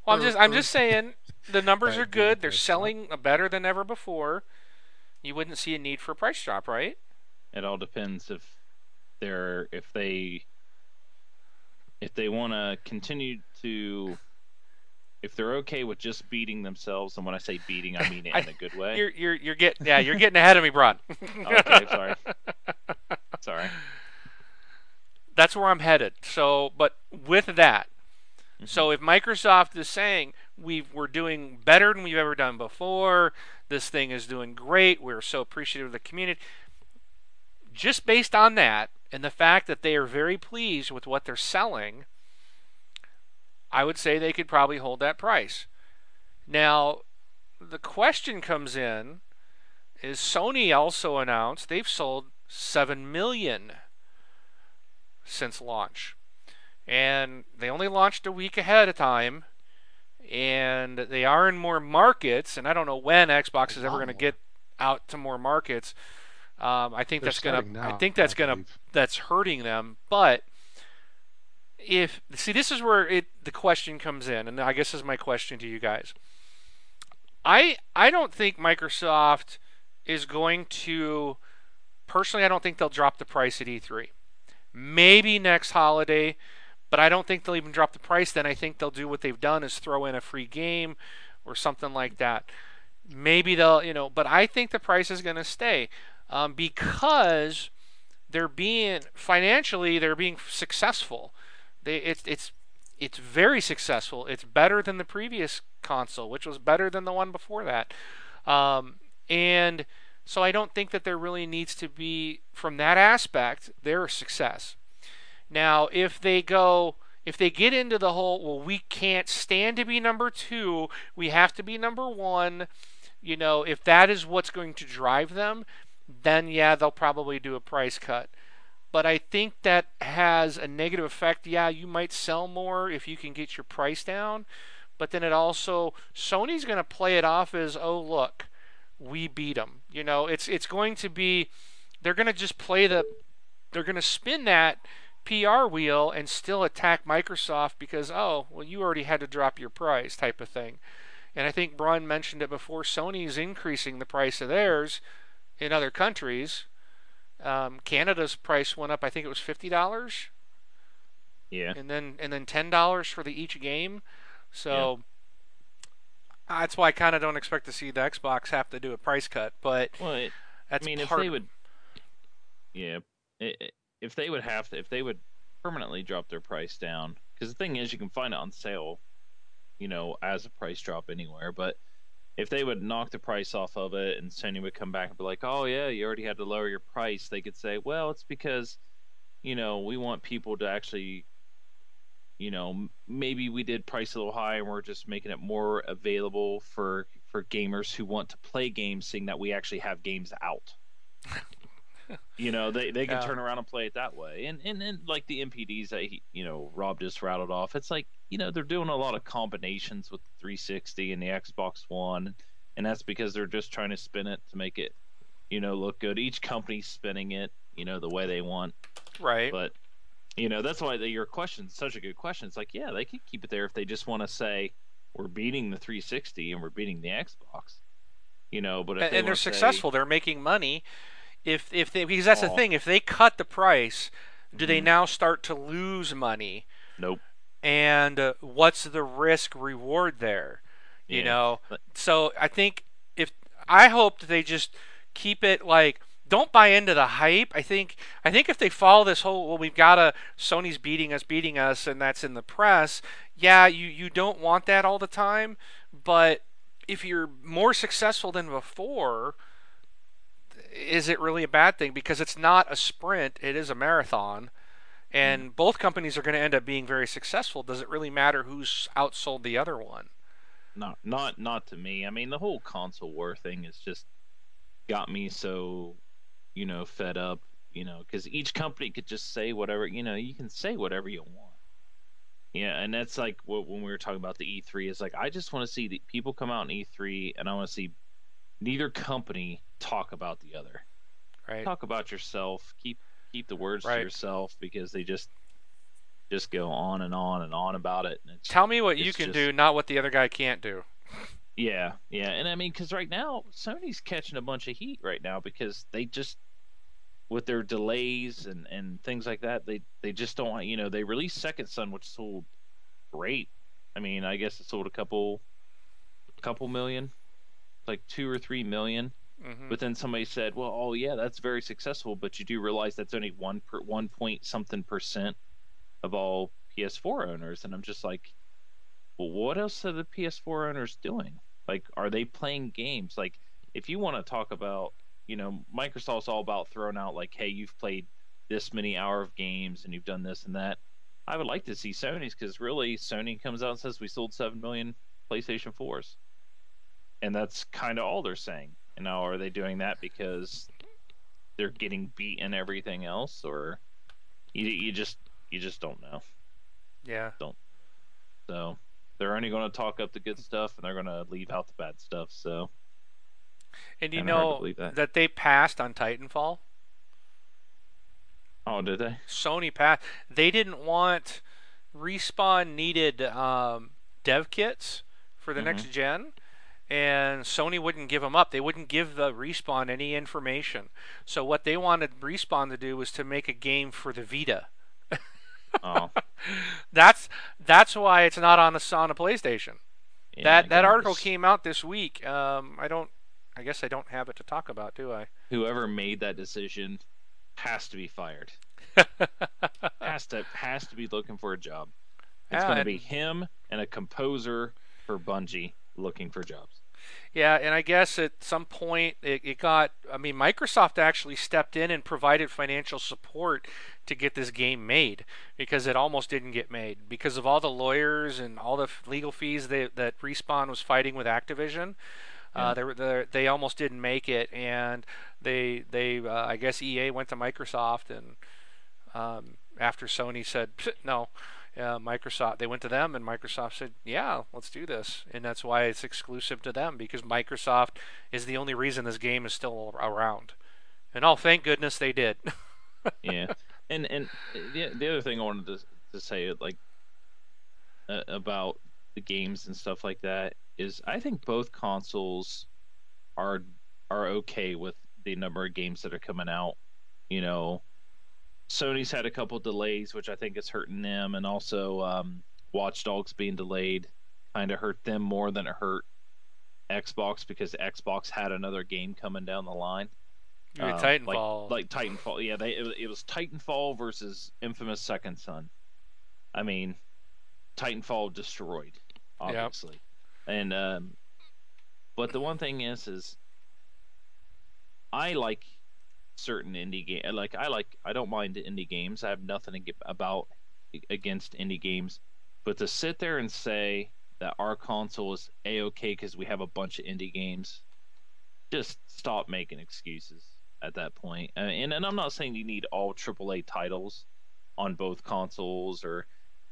Well, I'm just I'm just saying the numbers are good. They're selling better than ever before. You wouldn't see a need for a price drop, right? It all depends if they're if they if they want to continue to if they're okay with just beating themselves, and when I say beating, I mean it in a good way. You're you're you're getting yeah you're getting ahead of me, Bron. Okay, sorry. Sorry. That's where I'm headed. So, but with that, Mm-hmm. so if Microsoft is saying we we're doing better than we've ever done before, this thing is doing great, we're so appreciative of the community. Just based on that and the fact that they are very pleased with what they're selling, I would say they could probably hold that price. Now, the question comes in is Sony also announced they've sold 7 million since launch. And they only launched a week ahead of time and they are in more markets and I don't know when Xbox is ever going to get out to more markets. Um, I think They're that's going to I think that's I to that's hurting them, but if see this is where it the question comes in and I guess this is my question to you guys. I I don't think Microsoft is going to personally I don't think they'll drop the price at E3. Maybe next holiday, but I don't think they'll even drop the price then. I think they'll do what they've done is throw in a free game or something like that. Maybe they'll, you know, but I think the price is going to stay um, because they're being financially they're being successful. They it's it's it's very successful. It's better than the previous console, which was better than the one before that. Um, and so I don't think that there really needs to be, from that aspect, they're a success. Now, if they go, if they get into the whole, well, we can't stand to be number two, we have to be number one, you know, if that is what's going to drive them, then yeah, they'll probably do a price cut. But I think that has a negative effect. Yeah, you might sell more if you can get your price down, but then it also Sony's going to play it off as, oh look, we beat them. You know, it's it's going to be they're going to just play the they're going to spin that PR wheel and still attack Microsoft because oh, well you already had to drop your price type of thing. And I think Braun mentioned it before Sony's increasing the price of theirs in other countries. Um, Canada's price went up. I think it was fifty dollars. Yeah. And then and then ten dollars for the each game. So yeah. That's why I kind of don't expect to see the Xbox have to do a price cut. But well, it, that's I mean, if they would, yeah, it, if they would have to, if they would permanently drop their price down, because the thing is, you can find it on sale, you know, as a price drop anywhere, but if they would knock the price off of it and Sony would come back and be like, "Oh yeah, you already had to lower your price," they could say, "Well, it's because, you know, we want people to actually, you know, maybe we did price a little high and we're just making it more available for for gamers who want to play games, seeing that we actually have games out." you know, they they can yeah. turn around and play it that way, and and and like the NPDs that he, you know Rob just rattled off, it's like you know they're doing a lot of combinations with the 360 and the Xbox One, and that's because they're just trying to spin it to make it, you know, look good. Each company's spinning it, you know, the way they want. Right. But, you know, that's why the, your question's such a good question. It's like, yeah, they could keep it there if they just want to say we're beating the 360 and we're beating the Xbox. You know, but and, they and they're say, successful, they're making money. If if they because that's oh. the thing, if they cut the price, do mm-hmm. they now start to lose money? Nope and uh, what's the risk reward there you yeah. know so i think if i hope they just keep it like don't buy into the hype i think i think if they follow this whole well we've got a sony's beating us beating us and that's in the press yeah you you don't want that all the time but if you're more successful than before is it really a bad thing because it's not a sprint it is a marathon and mm. both companies are going to end up being very successful. Does it really matter who's outsold the other one? No, not not to me. I mean, the whole console war thing has just got me so, you know, fed up. You know, because each company could just say whatever. You know, you can say whatever you want. Yeah, and that's like what when we were talking about the E3 is like I just want to see the people come out in E3, and I want to see neither company talk about the other. Right. Talk about yourself. Keep keep the words right. to yourself because they just just go on and on and on about it. Tell me what you can just, do, not what the other guy can't do. Yeah, yeah, and I mean, because right now Sony's catching a bunch of heat right now because they just with their delays and and things like that, they they just don't. Want you know, they released Second Son, which sold great. I mean, I guess it sold a couple, a couple million, like two or three million. Mm-hmm. But then somebody said, "Well, oh yeah, that's very successful, but you do realize that's only one per one point something percent of all PS4 owners." And I'm just like, "Well, what else are the PS4 owners doing? Like, are they playing games? Like, if you want to talk about, you know, Microsoft's all about throwing out like, hey, you've played this many hour of games and you've done this and that. I would like to see Sony's because really Sony comes out and says we sold seven million PlayStation fours, and that's kind of all they're saying. You know, are they doing that because they're getting beat in everything else, or you you just you just don't know. Yeah. Don't. So they're only going to talk up the good stuff and they're going to leave out the bad stuff. So And you Kinda know that. that they passed on Titanfall. oh, did they? Sony passed. They didn't want respawn needed um, dev kits for the Mhm. next gen, and Sony wouldn't give them up. They wouldn't give the respawn any information. So what they wanted respawn to do was to make a game for the Vita. Oh, That's that's why it's not on the on a PlayStation. yeah, that that article came out this week. Um, I don't. I guess I don't have it to talk about, do I? Whoever made that decision has to be fired. Has to has to be looking for a job. It's Yeah, going to be him and a composer for Bungie looking for jobs. Yeah, and I guess at some point it, it got. I mean, Microsoft actually stepped in and provided financial support to get this game made because it almost didn't get made because of all the lawyers and all the legal fees they, that Respawn was fighting with Activision. Yeah. Uh, they, were, they they almost didn't make it, and they they uh, I guess EA went to Microsoft and um, after Sony said no, uh, Microsoft they went to them and Microsoft said yeah let's do this. And that's why it's exclusive to them because Microsoft is the only reason this game is still around. And oh thank goodness they did. Yeah, and and the the other thing I wanted to to say like uh, about the games and stuff like that is I think both consoles are are okay with the number of games that are coming out. You know, Sony's had a couple delays, which I think is hurting them, and also um, Watch Dogs being delayed kind of hurt them more than it hurt Xbox because Xbox had another game coming down the line. Mean Uh, Titanfall Like, like Titanfall. Yeah, they it, was- it was Titanfall versus Infamous Second Son. I mean, Titanfall destroyed, obviously. And um but the one thing is is I like certain indie game like I like I don't mind indie games. I have nothing about against indie games, but to sit there and say that our console is a okay because we have a bunch of indie games, just stop making excuses at that point. Uh, And and I'm not saying you need all AAA titles on both consoles, or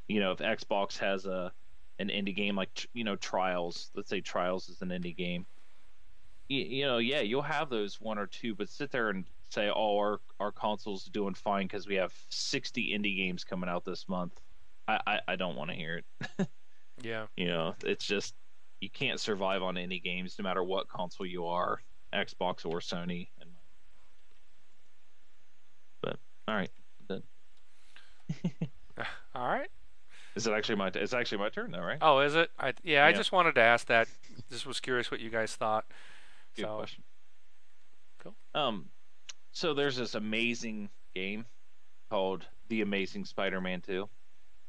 you know if Xbox has a an indie game like you know Trials. Let's say Trials is an indie game. You, you know, yeah, you'll have those one or two, but sit there and say, "Oh, our our console's doing fine because we have 60 indie games coming out this month." I I, I don't want to hear it. yeah You know, it's just you can't survive on indie games no matter what console you are, Xbox or Sony. And but all right, then. all right is it actually my? It's actually my turn, though, right? oh is it I yeah I just wanted to ask that just was curious what you guys thought Good so question. Cool. Um, so there's this amazing game called The Amazing Spider-Man 2,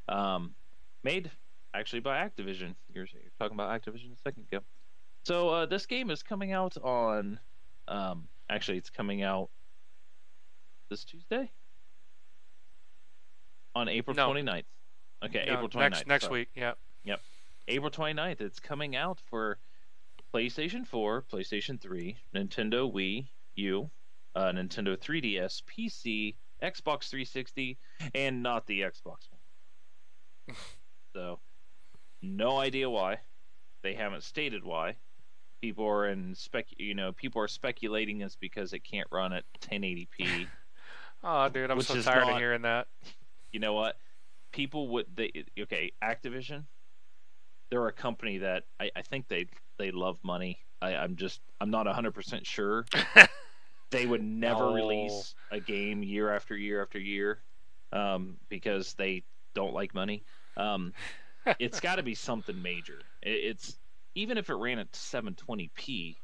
um, made actually by Activision. You're, you're talking about Activision a second ago. So uh, this game is coming out on, um, actually it's coming out this Tuesday on April No. 29th. Okay, no, April 29th. next next sorry. week yep. Yep. April 29th. It's coming out for PlayStation 4, PlayStation 3, Nintendo Wii U, uh, Nintendo 3DS, PC, Xbox 360, and not the Xbox One. so, no idea why. They haven't stated why. People are in spec, you know, people are speculating it's because it can't run at 1080p. oh dude I'm so tired of hearing that you know what? People would they okay, Activision, they're a company that I, I think they they love money. I, I'm just I'm not hundred percent sure. they would never No. release a game year after year after year, um, because they don't like money. Um, it's got to be something major. It, it's even if it ran at 720p,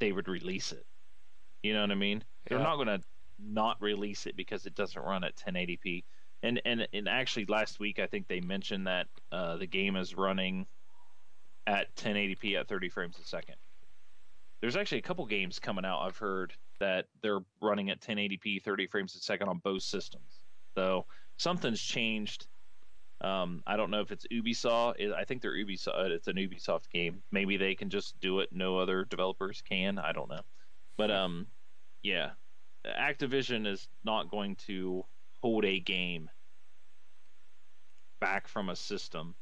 they would release it. You know what I mean? They're not going to not release it because it doesn't run at 1080p. And and and actually, last week I think they mentioned that uh, the game is running at 1080p at 30 frames a second. There's actually a couple games coming out I've heard that they're running at 1080p 30 frames a second on both systems. So something's changed. Um, I don't know if it's Ubisoft. I think they're Ubisoft. It's an Ubisoft game. Maybe they can just do it. No other developers can. I don't know. But um, yeah, Activision is not going to hold a game back from a system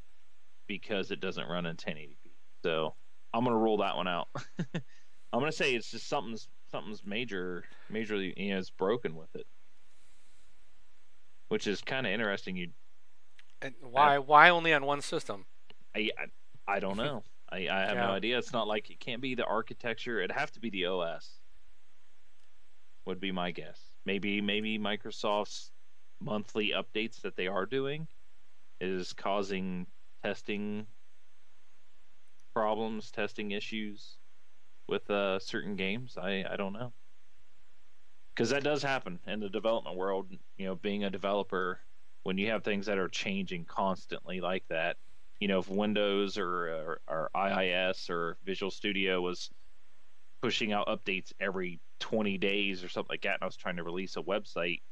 because it doesn't run in 1080p. So I'm gonna roll that one out. I'm gonna say it's just something's something's major, majorly you know, is broken with it, which is kind of interesting. You and why why only on one system? I I, I don't know. I, I have yeah. no idea. It's not like it can't be the architecture. It'd have to be the OS. Would be my guess. Maybe maybe Microsoft's monthly updates that they are doing is causing testing problems, testing issues with uh, certain games. I I don't know because that does happen in the development world. You know, being a developer, when you have things that are changing constantly like that, you know, if Windows or, or, or IIS or Visual Studio was pushing out updates every 20 days or something like that, and I was trying to release a website,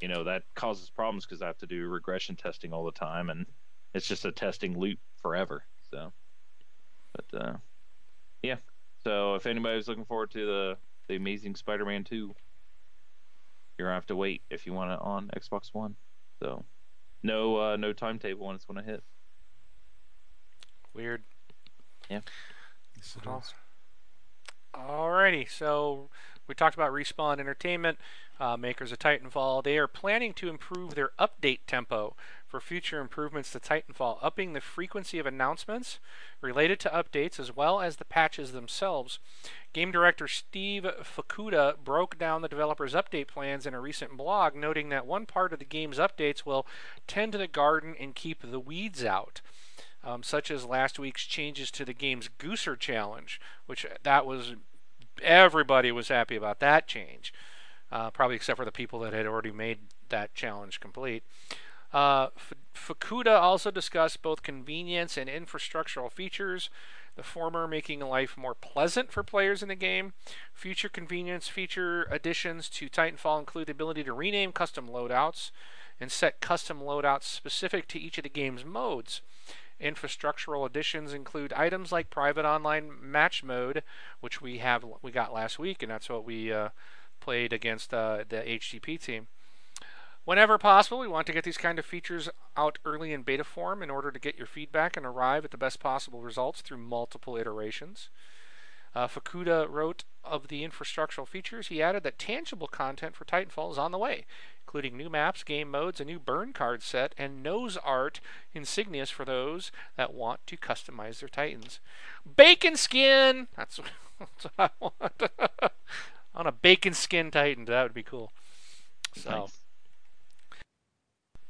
you know, that causes problems because I have to do regression testing all the time, and it's just a testing loop forever. So, but uh, yeah. So if anybody's looking forward to the the Amazing Spider-Man 2, you're gonna have to wait if you want it on Xbox One. So, no uh, no timetable when it's gonna hit. Weird. Yeah. Yes, Alrighty, so we talked about Respawn Entertainment, uh, makers of Titanfall. They are planning to improve their update tempo for future improvements to Titanfall, upping the frequency of announcements related to updates as well as the patches themselves. Game director Steve Fukuda broke down the developer's update plans in a recent blog, noting that one part of the game's updates will tend to the garden and keep the weeds out. Um, such as last week's changes to the game's Gooser challenge, which that was everybody was happy about that change, uh, probably except for the people that had already made that challenge complete. Uh, Fukuda also discussed both convenience and infrastructural features, the former making life more pleasant for players in the game. Future convenience feature additions to Titanfall include the ability to rename custom loadouts and set custom loadouts specific to each of the game's modes. Infrastructural additions include items like private online match mode, which we have we got last week, and that's what we uh, played against uh, the HTTP team. Whenever possible, we want to get these kind of features out early in beta form in order to get your feedback and arrive at the best possible results through multiple iterations. Uh, Fukuda wrote of the infrastructural features. He added that tangible content for Titanfall is on the way, including new maps, game modes, a new burn card set, and nose art insignias for those that want to customize their Titans. Bacon skin! That's, what I want. on a bacon skin Titan, that would be cool. So. Nice.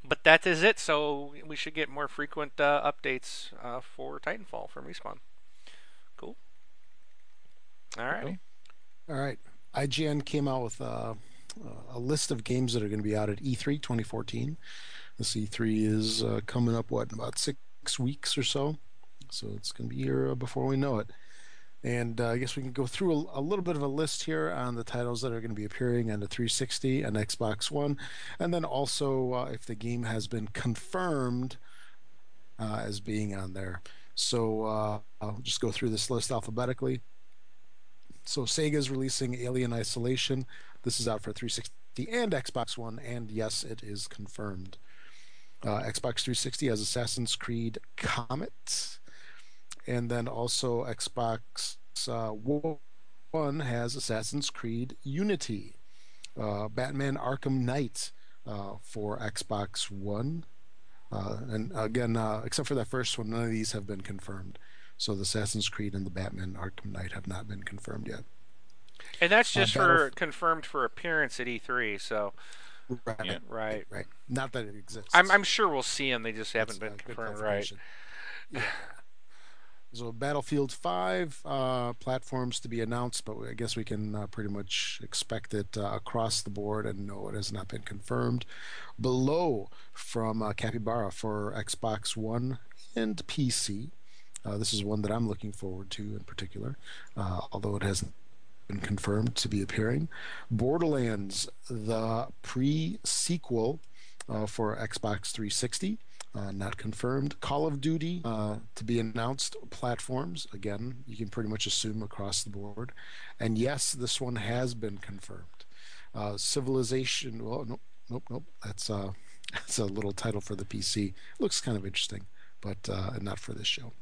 But that is it. So we should get more frequent uh, updates uh, for Titanfall from Respawn. Cool. All right. All right. IGN came out with uh, a list of games that are going to be out at E3 2014. This E3 is uh, coming up, what, in about six weeks or so? So it's going to be here uh, before we know it. And uh, I guess we can go through a, a, little bit of a list here on the titles that are going to be appearing on the 360 and Xbox One. And then also uh, if the game has been confirmed uh, as being on there. So uh, I'll just go through this list alphabetically. So Sega is releasing Alien Isolation. This is out for 360 and Xbox One, and yes, it is confirmed. Uh, Xbox 360 has Assassin's Creed Comet, and then also Xbox uh, One has Assassin's Creed Unity. Uh, Batman Arkham Knight uh, for Xbox One. Uh, and again, uh, except for that first one, none of these have been confirmed. So the Assassin's Creed and the Batman Arkham Knight have not been confirmed yet. And that's just uh, for confirmed for appearance at E3. So right, yeah, right, right. Not that it exists. I'm, I'm sure we'll see them. They just haven't that's been confirmed. Right. Yeah. So Battlefield 5 uh, platforms to be announced, but I guess we can uh, pretty much expect it uh, across the board, and no, it has not been confirmed. Below from uh, Capybara for Xbox One and PC. Uh, this is one that I'm looking forward to in particular, uh, although it hasn't been confirmed to be appearing. Borderlands, the pre sequel, for Xbox 360. Uh, not confirmed. Call of Duty uh, to be announced platforms. Again, you can pretty much assume across the board. And yes, this one has been confirmed. Uh, Civilization. Well, nope, nope, nope. That's uh, that's a little title for the PC. Looks kind of interesting, but uh, not for this show.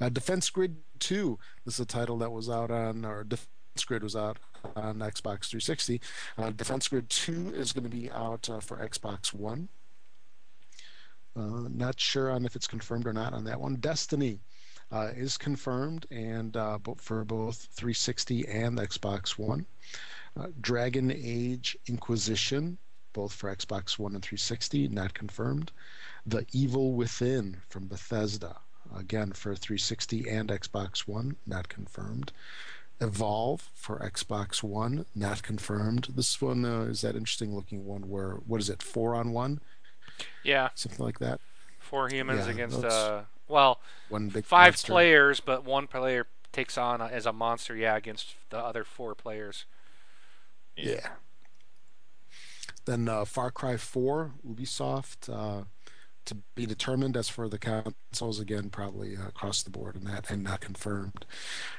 Uh, Defense Grid 2. This is a title that was out on, or Defense Grid was out on Xbox 360. Uh, Defense Grid 2 is going to be out uh, for Xbox One. Uh, not sure on if it's confirmed or not on that one. Destiny uh, is confirmed and uh, for both 360 and Xbox One. Uh, Dragon Age Inquisition, both for Xbox One and 360, not confirmed. The Evil Within from Bethesda, again for 360 and Xbox One, not confirmed. Evolve for Xbox One, not confirmed. This one uh, is that interesting looking one where what is it, four on one? Yeah, something like that. Four humans yeah, against uh, well, one big five monster. players, but one player takes on as a monster. Yeah, against the other four players. Yeah. yeah. Then uh, Far Cry 4, Ubisoft, uh, to be determined. As for the consoles, again, probably uh, across the board and that, and not confirmed.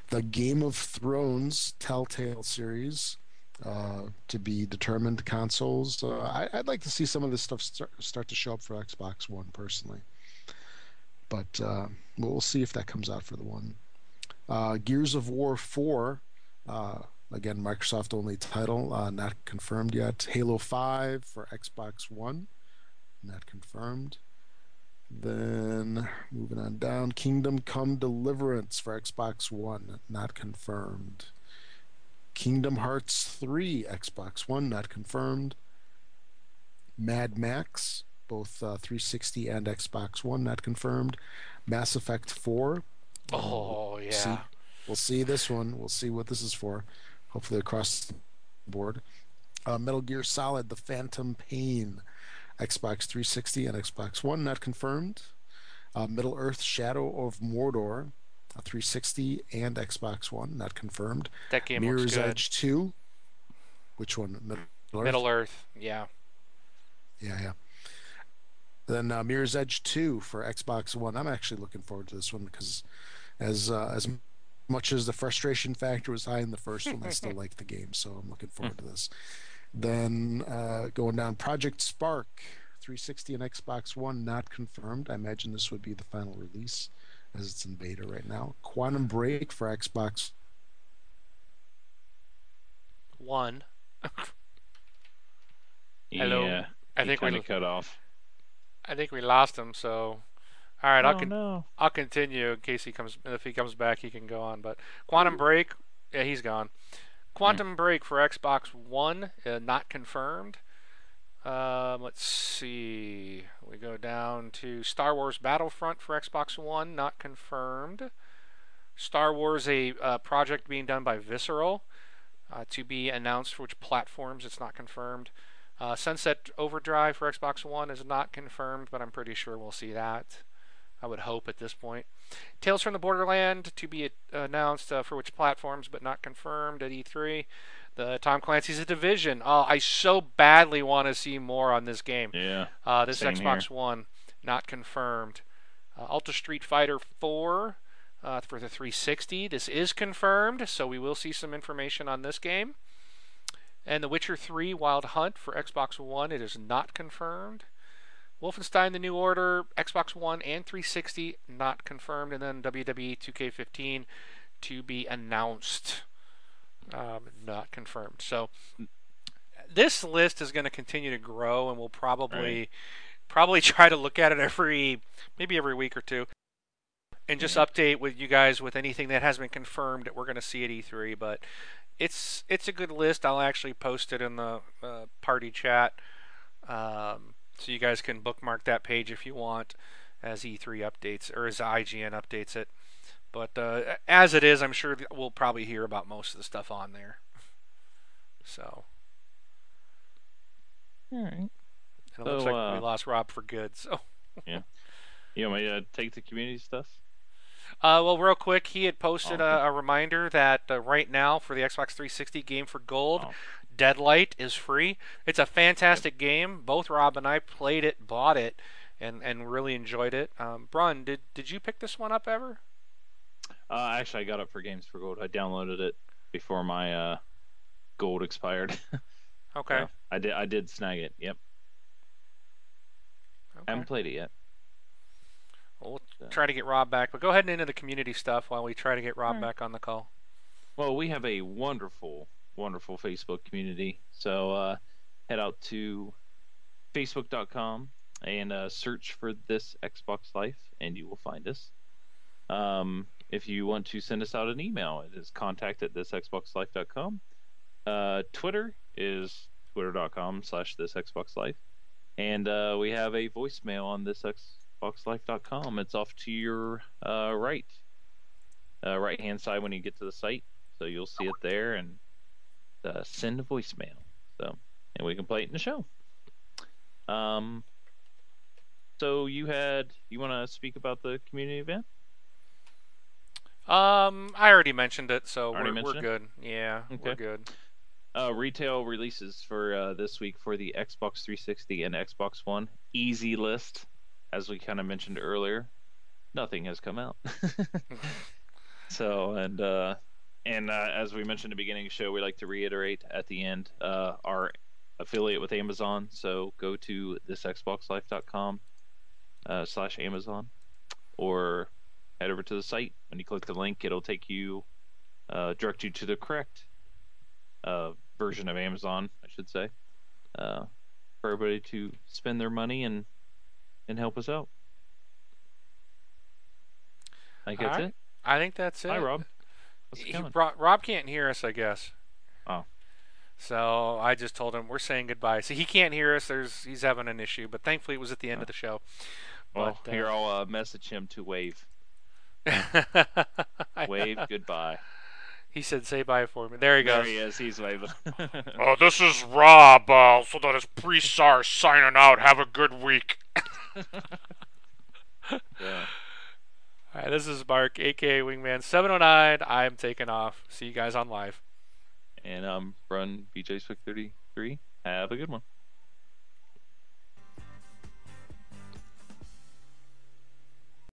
The Game of Thrones Telltale series, uh, to be determined consoles. Uh, I, would like to see some of this stuff start, start, to show up for Xbox One personally, but uh, we'll see if that comes out for the one. Uh, Gears of War 4, uh, again, Microsoft only title, uh, not confirmed yet. Halo 5 for Xbox One, not confirmed. Then moving on down, Kingdom Come Deliverance for Xbox One, not confirmed. Kingdom Hearts 3 Xbox One, not confirmed. Mad Max, both uh, 360 and Xbox One, not confirmed. Mass Effect 4. Oh, yeah. See, we'll see this one. We'll see what this is for. Hopefully across the board. Uh, Metal Gear Solid, The Phantom Pain. Xbox 360 and Xbox One, not confirmed. Uh, Middle Earth Shadow of Mordor, 360 and Xbox One, not confirmed. That game Mirror's. Edge 2. Which one? Middle Earth? Middle Earth, yeah. Yeah, yeah. Then uh, Mirror's Edge 2 for Xbox One. I'm actually looking forward to this one because as uh, as much as the frustration factor was high in the first one, I still like the game, so I'm looking forward to this. Then uh, going down Project Spark, 360 and Xbox One, not confirmed. I imagine this would be the final release as it's in beta right now. Quantum Break for Xbox One. Hello. Yeah, I think we cut off. I think we lost him. So, all right, oh, I'll con- no. I'll continue in case he comes. If he comes back, he can go on. But Quantum Break, yeah, he's gone. Quantum mm. Break for Xbox One, uh, not confirmed. Um, let's see. We go down to Star Wars Battlefront for Xbox One, not confirmed. Star Wars, a uh, project being done by Visceral, uh, to be announced for which platforms. It's not confirmed. Uh, Sunset Overdrive for Xbox One is not confirmed, but I'm pretty sure we'll see that. I would hope at this point. Tales from the Borderland to be announced uh, for which platforms, but not confirmed at E3. The Tom Clancy's A Division. Oh, I so badly want to see more on this game. Yeah. Uh, this Same Xbox here. One, not confirmed. Uh, Ultra Street Fighter 4 uh, for the 360. This is confirmed, so we will see some information on this game. And The Witcher 3 Wild Hunt for Xbox One. It is not confirmed. Wolfenstein: The New Order, Xbox One and 360, not confirmed, and then WWE 2K15 to be announced, um, not confirmed. So this list is going to continue to grow, and we'll probably Right. probably try to look at it every maybe every week or two, and just Yeah. update with you guys with anything that has been confirmed that we're going to see at E3. But it's it's a good list. I'll actually post it in the uh, party chat. Um, so you guys can bookmark that page if you want as E3 updates or as IGN updates it. But uh, as it is, I'm sure we'll probably hear about most of the stuff on there. So All right. and it looks So, like we uh, lost Rob for good. So You want me to take the community stuff? Uh, well, real quick, he had posted Oh, a, okay. a reminder that uh, right now for the Xbox 360 game for gold, Oh. Deadlight is free. It's a fantastic game. Both Rob and I played it, bought it, and, and really enjoyed it. Um, Brun, did did you pick this one up ever? Uh, actually, I got it for Games for Gold. I downloaded it before my uh, gold expired. Okay. So I did. I did snag it. Yep. Okay. I haven't played it yet. Well, we'll try to get Rob back, but go ahead and into the community stuff while we try to get Rob Alright. back on the call. Well, we have a wonderful, wonderful Facebook community. So uh, head out to facebook.com and uh, search for this Xbox Life, and you will find us. Um, if you want to send us out an email, it is contact at thisxboxlife.com. Uh, Twitter is twitter.com slash thisxboxlife. And uh, we have a voicemail on thisxboxlife.com. It's off to your uh, right, uh, right hand side when you get to the site. So you'll see it there and uh, send a voicemail. So and we can play it in the show. Um. So you had you want to speak about the community event? Um, I already mentioned it, so we're, we're mentioned it? good. Yeah, we're good. Uh, retail releases for uh, this week for the Xbox 360 and Xbox One. Easy list, as we kind of mentioned earlier. Nothing has come out. so and uh, and uh, as we mentioned at the beginning of the show, we like to reiterate at the end uh, our affiliate with Amazon. So go to thisxboxlife.com uh, slash Amazon, or head over to the site. When you click the link, it'll take you uh, direct you to the correct uh, version of Amazon, I should say, uh, for everybody to spend their money and and help us out. I think that's Alright. it. I think that's it. Hi, Rob. He- Rob, Rob can't hear us, I guess. Oh. So I just told him we're saying goodbye. See, he can't hear us. There's he's having an issue, but thankfully it was at the end Oh. of the show. Well, but, uh, here I'll uh, message him to wave. I Wave goodbye. He said, "Say bye for me." There he goes. There goes. he is. He's waving. Oh, this is Rob. Uh, also known as Presar, signing out. Have a good week. yeah. All right, this is Mark, aka Wingman seven oh nine. I'm taking off. See you guys on live. And um, run BJ Swick 33. Have a good one.